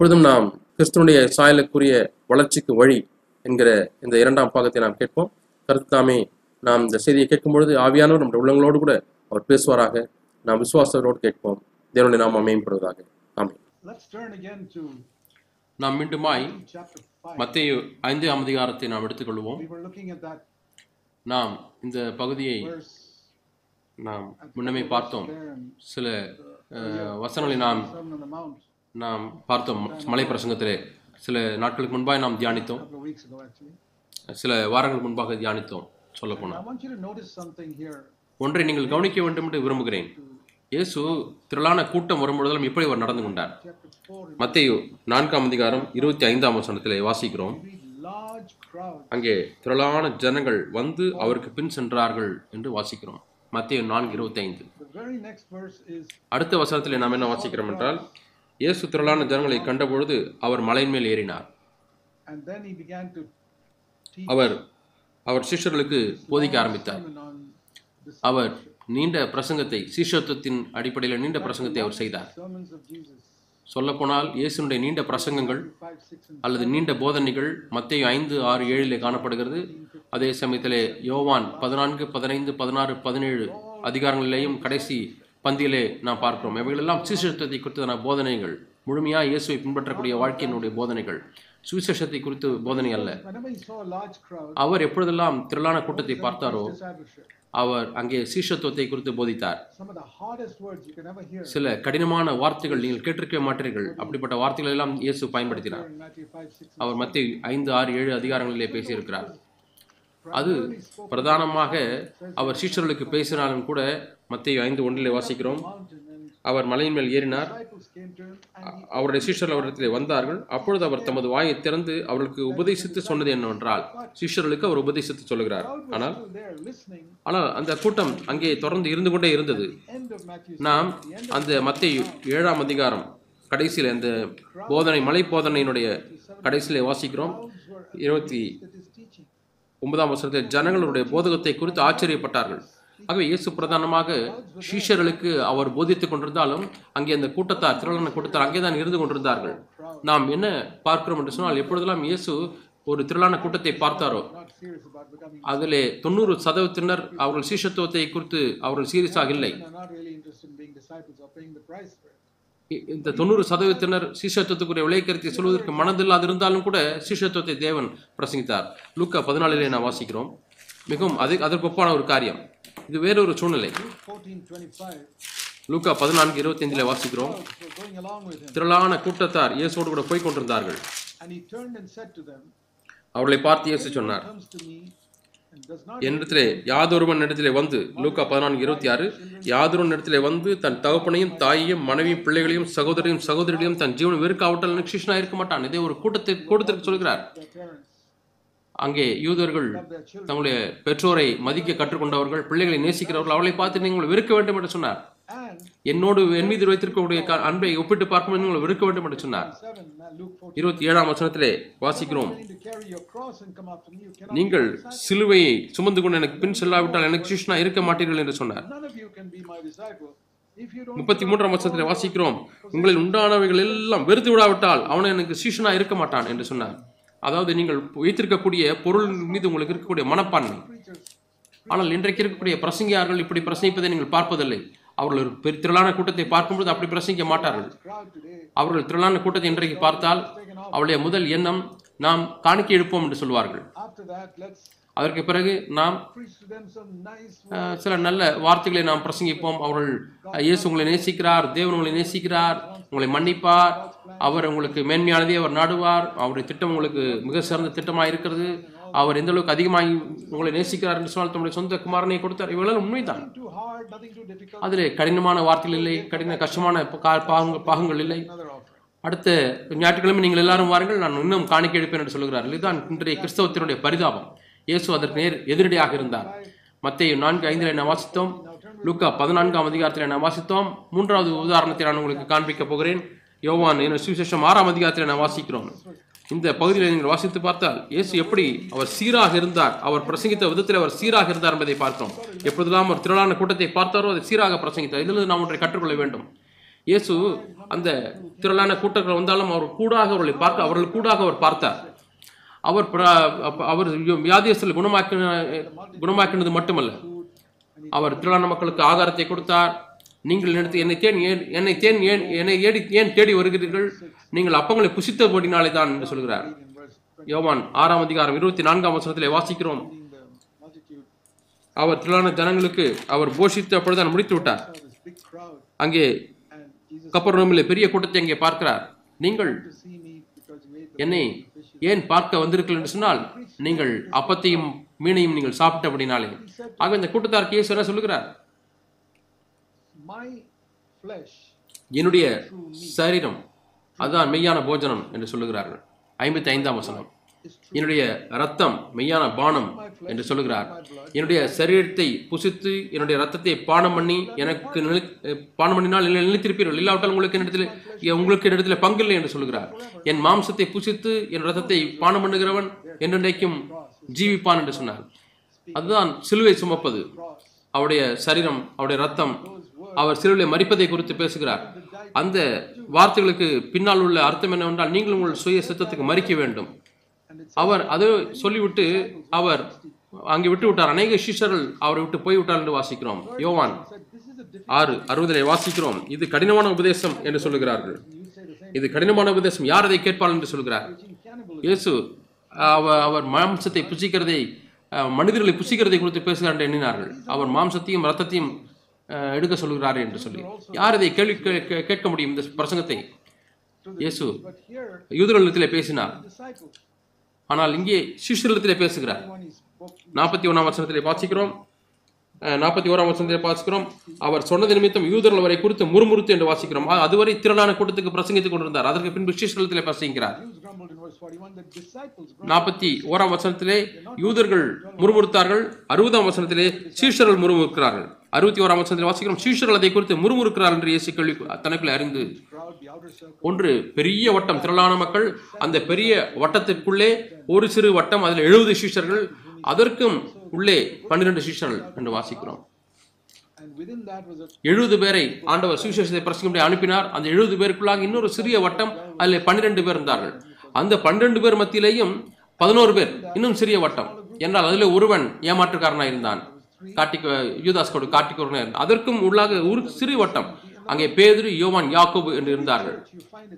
எப்பொழுதும் நாம் கிறிஸ்துவனுடைய சாயலுக்குரிய வளர்ச்சிக்கு வழி என்கிற இந்த இரண்டாம் பாகத்தை நாம் கேட்போம். கருத்தாமே நாம் இந்த செய்தியை கேட்கும் பொழுது ஆவியானவர் நம்முடைய உள்ளங்களோடு கூட அவர் பேசுவாராக. நாம் விசுவாசத்தோடு கேட்போம். தேவனுடைய நாம் again to நாம் மீண்டுமாய் chapter 5. மத்திய ஐந்தாம் அதிகாரத்தை நாம் எடுத்துக்கொள்வோம். We were looking at that நாம் இந்த பகுதியை நாம் முன்னமே பார்த்தோம். சில வசனங்களை நாம் நாம் பார்த்தோம் மலை பிரசங்கத்திலே. சில நாட்களுக்கு முன்பாக நாம் தியானித்தோம். சில வாரங்கள் முன்பாக தியானித்தோம் சொல்ல. ஒன்றை நீங்கள் கவனிக்க வேண்டும் என்று விரும்புகிறேன். இயேசு திரளான கூட்டம் வரும்பொழுதெல்லாம் எப்படி அவர் நடந்து கொண்டார். Chapter 4, மத்தேயு நான்காம் அதிகாரம் இருபத்தி ஐந்தாம் வசனத்திலே வாசிக்கிறோம். அங்கே திரளான ஜனங்கள் வந்து அவருக்கு பின் சென்றார்கள் என்று வாசிக்கிறோம். மத்தேயு நான்கு இருபத்தி ஐந்து அடுத்த வசனத்திலே நாம் என்ன வாசிக்கிறோம் என்றால் இயேசு திரளான ஜனங்களை கண்டபொழுது அவர் மலையின் மேல் ஏறினார் அவர் அவர் சிஷ்யர்களுக்கு போதிக்க ஆரம்பித்தார். அவர் நீண்ட பிரசங்கத்தை சீஷத்துவத்தின் அடிப்படையில் நீண்ட பிரசங்கத்தை அவர் செய்தார். சொல்லப்போனால் இயேசுனுடைய நீண்ட பிரசங்கங்கள் 5, 6 and அல்லது நீண்ட போதனைகள் மத்தேயு ஐந்து ஆறு ஏழிலே காணப்படுகிறது. அதே சமயத்திலே யோவான் பதினான்கு பதினைந்து பதினாறு பதினேழு அதிகாரங்களிலேயும் கடைசி பந்தியிலே நாம் பார்க்கிறோம். இவைகளெல்லாம் சுவிசேஷத்தை குறித்ததான போதனைகள். முழுமையாக இயேசுவை பின்பற்றக்கூடிய வாழ்க்கையினுடைய போதனைகள். சுவிசேஷத்தை குறித்து போதனை அல்ல. அவர் எப்பொழுதெல்லாம் திரளான கூட்டத்தை பார்த்தாரோ அவர் அங்கே சீஷத்துவத்தை குறித்து போதித்தார். சில கடினமான வார்த்தைகள் நீங்கள் கேட்டிருக்க மாட்டீர்கள். அப்படிப்பட்ட வார்த்தைகள் எல்லாம் இயேசு பயன்படுத்தினார். அவர் மத்திய ஐந்து ஆறு ஏழு அதிகாரங்களிலே பேசியிருக்கிறார். அது பிரதானமாக அவர் சீஷர்களுக்கு பேசினாலும் கூட மத்திய ஐந்து ஒன்றிலே வாசிக்கிறோம். அவர் மலையின் மேல் ஏறினார். அவருடைய சீஷர்கள் அவரிடத்திலே வந்தார்கள். அப்பொழுது அவர் தமது வாயை திறந்து அவர்களுக்கு உபதேசித்து சொன்னது என்னவென்றால் சீஷர்களுக்கு அவர் உபதேசித்து சொல்கிறார். ஆனால் ஆனால் அந்த கூட்டம் அங்கே தொடர்ந்து இருந்து கொண்டே இருந்தது. நாம் அந்த மத்திய ஏழாம் அதிகாரம் கடைசியில் அந்த போதனை மலை போதனையினுடைய கடைசியிலே வாசிக்கிறோம். இருபத்தி ஒன்பதாம் வருஷத்தில் ஜனங்களுடைய போதகத்தை குறித்து ஆச்சரியப்பட்டார்கள். ஆகவே இயேசு பிரதானமாக சீஷர்களுக்கு அவர் போதித்துக் கொண்டிருந்தாலும் அங்கே அந்த கூட்டத்தார் திரளான கூட்டத்தார் அங்கே தான் இருந்து கொண்டிருந்தார்கள். நாம் என்ன பார்க்கிறோம் என்று சொன்னால் எப்பொழுதெல்லாம் இயேசு ஒரு திரளான கூட்டத்தை பார்த்தாரோ அதிலே தொண்ணூறு சதவீதத்தினர் அவர்கள் சீஷத்துவத்தை குறித்து அவர்கள் சீரியஸாக இல்லை. இந்த தொண்ணூறு சதவீதத்தினர் சீஷத்துவத்துக்குரிய விளைக்கருத்தை சொல்வதற்கு மனதில்லாது இருந்தாலும் கூட சீஷத்துவத்தை தேவன் பிரசங்கித்தார். லூக்கா பதினாலிலே நான் வாசிக்கிறோம். மிகவும் அது அதற்கு ஒப்பான ஒரு காரியம். இது வேறொரு சூழ்நிலை. லூக்கா பதினான்கு இருபத்தைந்தில் வாசிக்கிறோம். திரளான கூட்டத்தார் இயேசோடு கூட போய் கொண்டிருந்தார்கள். அவர்களை பார்த்து இயேசு சொன்னார் என்னிடத்திலே யாதொருவன் இடத்திலே வந்து லூக்கா பதினான்கு இருபத்தி ஆறு யாதொருவன் இடத்திலே வந்து தன் தகப்பனையும் தாயையும் மனைவியும் பிள்ளைகளையும் சகோதரையும் சகோதரிகளையும் தன் ஜீவன் வெறுக்காவிட்டால் எனக்கு இருக்க மாட்டான். இதே ஒரு கூட்டத்தை கூட்டத்திற்கு சொல்கிறார். அங்கே யூதர்கள் தங்களுடைய பெற்றோரை மதிக்க கற்றுக்கொண்டவர்கள் பிள்ளைகளை நேசிக்கிறவர்கள் அவளை பார்த்து நீங்கள் வெறுக்க வேண்டும் என்று சொன்னார். என்னோடு என் மீது வைத்திருக்கக்கூடிய அன்பை ஒப்பிட்டு பார்க்கும்போது நீங்கள் வெறுக்க வேண்டும் என்று சொன்னார். இருபத்தி ஏழாம் வசனத்திலே வாசிக்கிறோம். நீங்கள் சிலுவையை சுமந்து கொண்டு எனக்கு பின் செல்லாவிட்டால் எனக்கு சிஷ்ணா இருக்க மாட்டீர்கள் என்று சொன்னார். முப்பத்தி மூன்றாம் வசனத்திலே வாசிக்கிறோம். உங்களில் உண்டானவைகள் எல்லாம் வெறுத்து விடாவிட்டால் அவனை எனக்கு சீஷனா இருக்க மாட்டான் என்று சொன்னார். அதாவது நீங்கள் வைத்திருக்கக்கூடிய பொருள் மீது உங்களுக்கு இருக்கக்கூடிய மனப்பான்மை. ஆனால் இன்றைக்கு இருக்கக்கூடிய பிரசங்கியார்கள் இப்படி பிரசங்கிப்பதை நீங்கள் பார்ப்பதில்லை. அவர்கள் ஒரு திரளான கூட்டத்தை பார்க்கும்போது அப்படி பிரசங்கிக்க மாட்டார்கள். அவர்கள் திரளான கூட்டத்தை இன்றைக்கு பார்த்தால் அவருடைய முதல் எண்ணம் நாம் காணிக்கை எடுப்போம் என்று சொல்வார்கள். அதற்கு பிறகு நாம் சில நல்ல வார்த்தைகளை நாம் பிரசங்கிப்போம். அவர்கள் இயேசு உங்களை நேசிக்கிறார் தேவன் உங்களை நேசிக்கிறார் உங்களை மன்னிப்பார். அவர் உங்களுக்கு மேன்மையானதே அவர் நாடுவார். அவருடைய திட்டம் உங்களுக்கு மிக சிறந்த திட்டமாக இருக்கிறது. அவர் எந்த அளவுக்கு அதிகமாக உங்களை நேசிக்கிறார் என்று சொன்னால் தம்முடைய சொந்த குமாரனை கொடுத்தார். இவளெல்லாம் உண்மைதான். அதில் கடினமான வார்த்தைகள் இல்லை கடின கஷ்டமான பாகங்கள் இல்லை. அடுத்த ஞாயிற்றுக்கிழமை நீங்கள் எல்லாரும் வாருங்கள். நான் இன்னும் காணிக்கை எடுப்பேன் என்று சொல்கிறார் இதுதான் இன்றைய கிறிஸ்தவத்தினுடைய பரிதாபம். இயேசு அதற்கு நேர் எதிரடியாக இருந்தார். மத்திய நான்கு ஐந்தில் நான் வாசித்தோம் லூக்கா பதினான்காம் அதிகாரத்தில் நான் வாசித்தோம் மூன்றாவது உதாரணத்தை நான் உங்களுக்கு காண்பிக்கப் போகிறேன். யோவான் சுவிசேஷம் ஆறாம் அதிகாரத்தில் நான் வாசிக்கிறோம் இந்த பகுதியில் நீங்கள் வாசித்து பார்த்தால் இயேசு எப்படி அவர் சீராக இருந்தார் அவர் பிரசங்கித்த விதத்தில் அவர் சீராக இருந்தார் என்பதை பார்த்தோம். எப்பொழுதெல்லாம் ஒரு திரளான கூட்டத்தை பார்த்தாரோ அதை சீராக பிரசங்கித்தார். இதிலிருந்து நாம் ஒன்றை கற்றுக்கொள்ள வேண்டும். இயேசு அந்த திரளான கூட்டங்கள் வந்தாலும் அவர் கூடாக அவர்களை பார்க்க அவர்கள் கூடாக அவர் பார்த்தார். அவர் அவர் வியாதியஸ்தலை குணமாக்கின குணமாக்கினது மட்டுமல்ல. அவர் திரளான மக்களுக்கு ஆதாரத்தை கொடுத்தார். நீங்கள் நினைத்து என்னை தேன் ஏன் என்னை தேன் ஏன் என்னை ஏடி ஏன் தேடி வருகிறீர்கள்? நீங்கள் அப்பங்களை புசித்தபடினாலே தான் என்று சொல்கிறார். யோவான் ஆறாம் அதிகாரம் இருபத்தி நான்காம் வசனத்திலே வாசிக்கிறோம். அவர் திரளான ஜனங்களுக்கு அவர் போஷித்து அப்படிதான் முடித்து விட்டார். அங்கே கப்பர் Jesus பெரிய கூட்டத்தை அங்கே பார்க்கிறார். நீங்கள் என்னை ஏன் பார்க்க வந்திருக்கீர்கள் என்று சொன்னால் நீங்கள் அப்பத்தையும் மீனையும் நீங்கள் சாப்பிட்ட அப்படின்னாலே ஆக இந்த கூட்டத்தார் இயேசு என்ன சொல்லுகிறார்? என்னுடைய சரீரம் அதுதான் மெய்யான போஜனம் என்று சொல்லுகிறார்கள். ஐம்பத்தி ஐந்தாம் வசனம். என்னுடைய ரத்தம் மெய்யான பானம் என்று சொல்லுகிறார். என்னுடைய சரீரத்தை புசித்து என்னுடைய ரத்தத்தை பானம் பண்ணி எனக்கு நிலை பானம் பண்ணினால் நிலைத்திருப்பீர்கள். இல்லாவிட்டால் உங்களுக்கு என்னிடத்தில் உங்களுக்கு என்னிடத்தில் பங்கில்லை என்று சொல்லுகிறார். என் மாம்சத்தை புசித்து என் ரத்தத்தை பானம் பண்ணுகிறவன் என்றென்றைக்கும் ஜீவிப்பான் என்று சொன்னார். அதுதான் சிலுவை சுமப்பது. அவருடைய சரீரம் அவருடைய ரத்தம் அவர் சிலுவை மறிப்பதை குறித்து பேசுகிறார். அந்த வார்த்தைகளுக்கு பின்னால் உள்ள அர்த்தம் என்னவென்றால் நீங்கள் உங்கள் சுய சித்தத்துக்கு மறிக்க வேண்டும். அவர் அதை சொல்லிவிட்டு அவர் அங்கே விட்டு விட்டார். அநேக சிஷர்கள் அவரை விட்டு போய் விட்டார் என்று வாசிக்கிறோம். யோவான் ஆறு அறுபதிலே வாசிக்கிறோம். இது கடினமான உபதேசம் என்று சொல்லுகிறார்கள். இது கடினமான உபதேசம். யார் அதை கேட்பாள் என்று சொல்கிறார் இயேசு அவர் அவர் மாம்சத்தை புசிக்கிறதை மனிதர்களை புசிக்கிறதை குறித்து பேசுகிறார் என்று எண்ணினார்கள். அவர் மாம்சத்தையும் ரத்தத்தையும் எடுக்க சொல்கிறார் என்று சொல்லி. யார் இதை கேள்வி கே- கேட்க முடியும் இந்த பிரசங்கத்தை? இயேசு But யூதர்களிடத்திலே பேசினார். ஆனால் இங்கே சிஷ்யர்களிடத்திலே பேசுகிறார். நாற்பத்தி ஒன்றாம் வசனத்திலே வாசிக்கிறோம். நாற்பத்தி ஓராம் வசனத்திலே வாசிக்கிறோம். அவர் சொன்னது நிமித்தம் யூதர்கள் வரை குறித்து முறுமுறுத்து என்று வாசிக்கிறோம். அதுவரை திரளான கூட்டத்துக்கு பிரசங்கித்துக் கொண்டிருந்தார். அதற்கு பின்பு சிஷ்யர்களிடத்திலே பிரசங்கிக்கிறார். நாற்பத்தி ஓராம் வசனத்திலே யூதர்கள் முறுமுறுத்தார்கள். அறுபதாம் வசனத்திலே சீஷர்கள் முறுமுறுக்கிறார்கள். அறுபத்தி ஓராம் வசனத்தில் வாசிக்கிறோம். சீஷர்கள் அதை குறித்து முறுமுறுக்கிறார் என்று இயேசு கேள்வி தனக்குள்ளே அறிந்து ஒன்று பெரிய வட்டம் திரளான மக்கள் அந்த பெரிய வட்டத்திற்குள்ளே ஒரு சிறு வட்டம் அதில் எழுபது சீஷர்கள் அதற்கும் உள்ளே பன்னிரண்டு சீஷர்கள் என்று வாசிக்கிறோம். எழுபது பேரை ஆண்டவர் சுவிசேஷத்தை பிரசங்கப்படி அனுப்பினார். அந்த எழுபது பேருக்குள்ளாக இன்னொரு சிறிய வட்டம் அதில் பன்னிரெண்டு பேர் இருந்தார்கள். அந்த பன்னிரெண்டு பேர் மத்தியிலேயும் பதினோரு பேர் இன்னும் சிறிய வட்டம். என்றால் அதில் ஒருவன் ஏமாற்றுக்காரனாக இருந்தான். காட்டிக் யூதாஸ்கோடு காட்டிக்கொருவனாக இருந்தான். அதற்கும் உள்ளாக ஒரு சிறு வட்டம். அங்கே பேதுரு யோவான் யாக்கோபு என்று இருந்தார்கள்.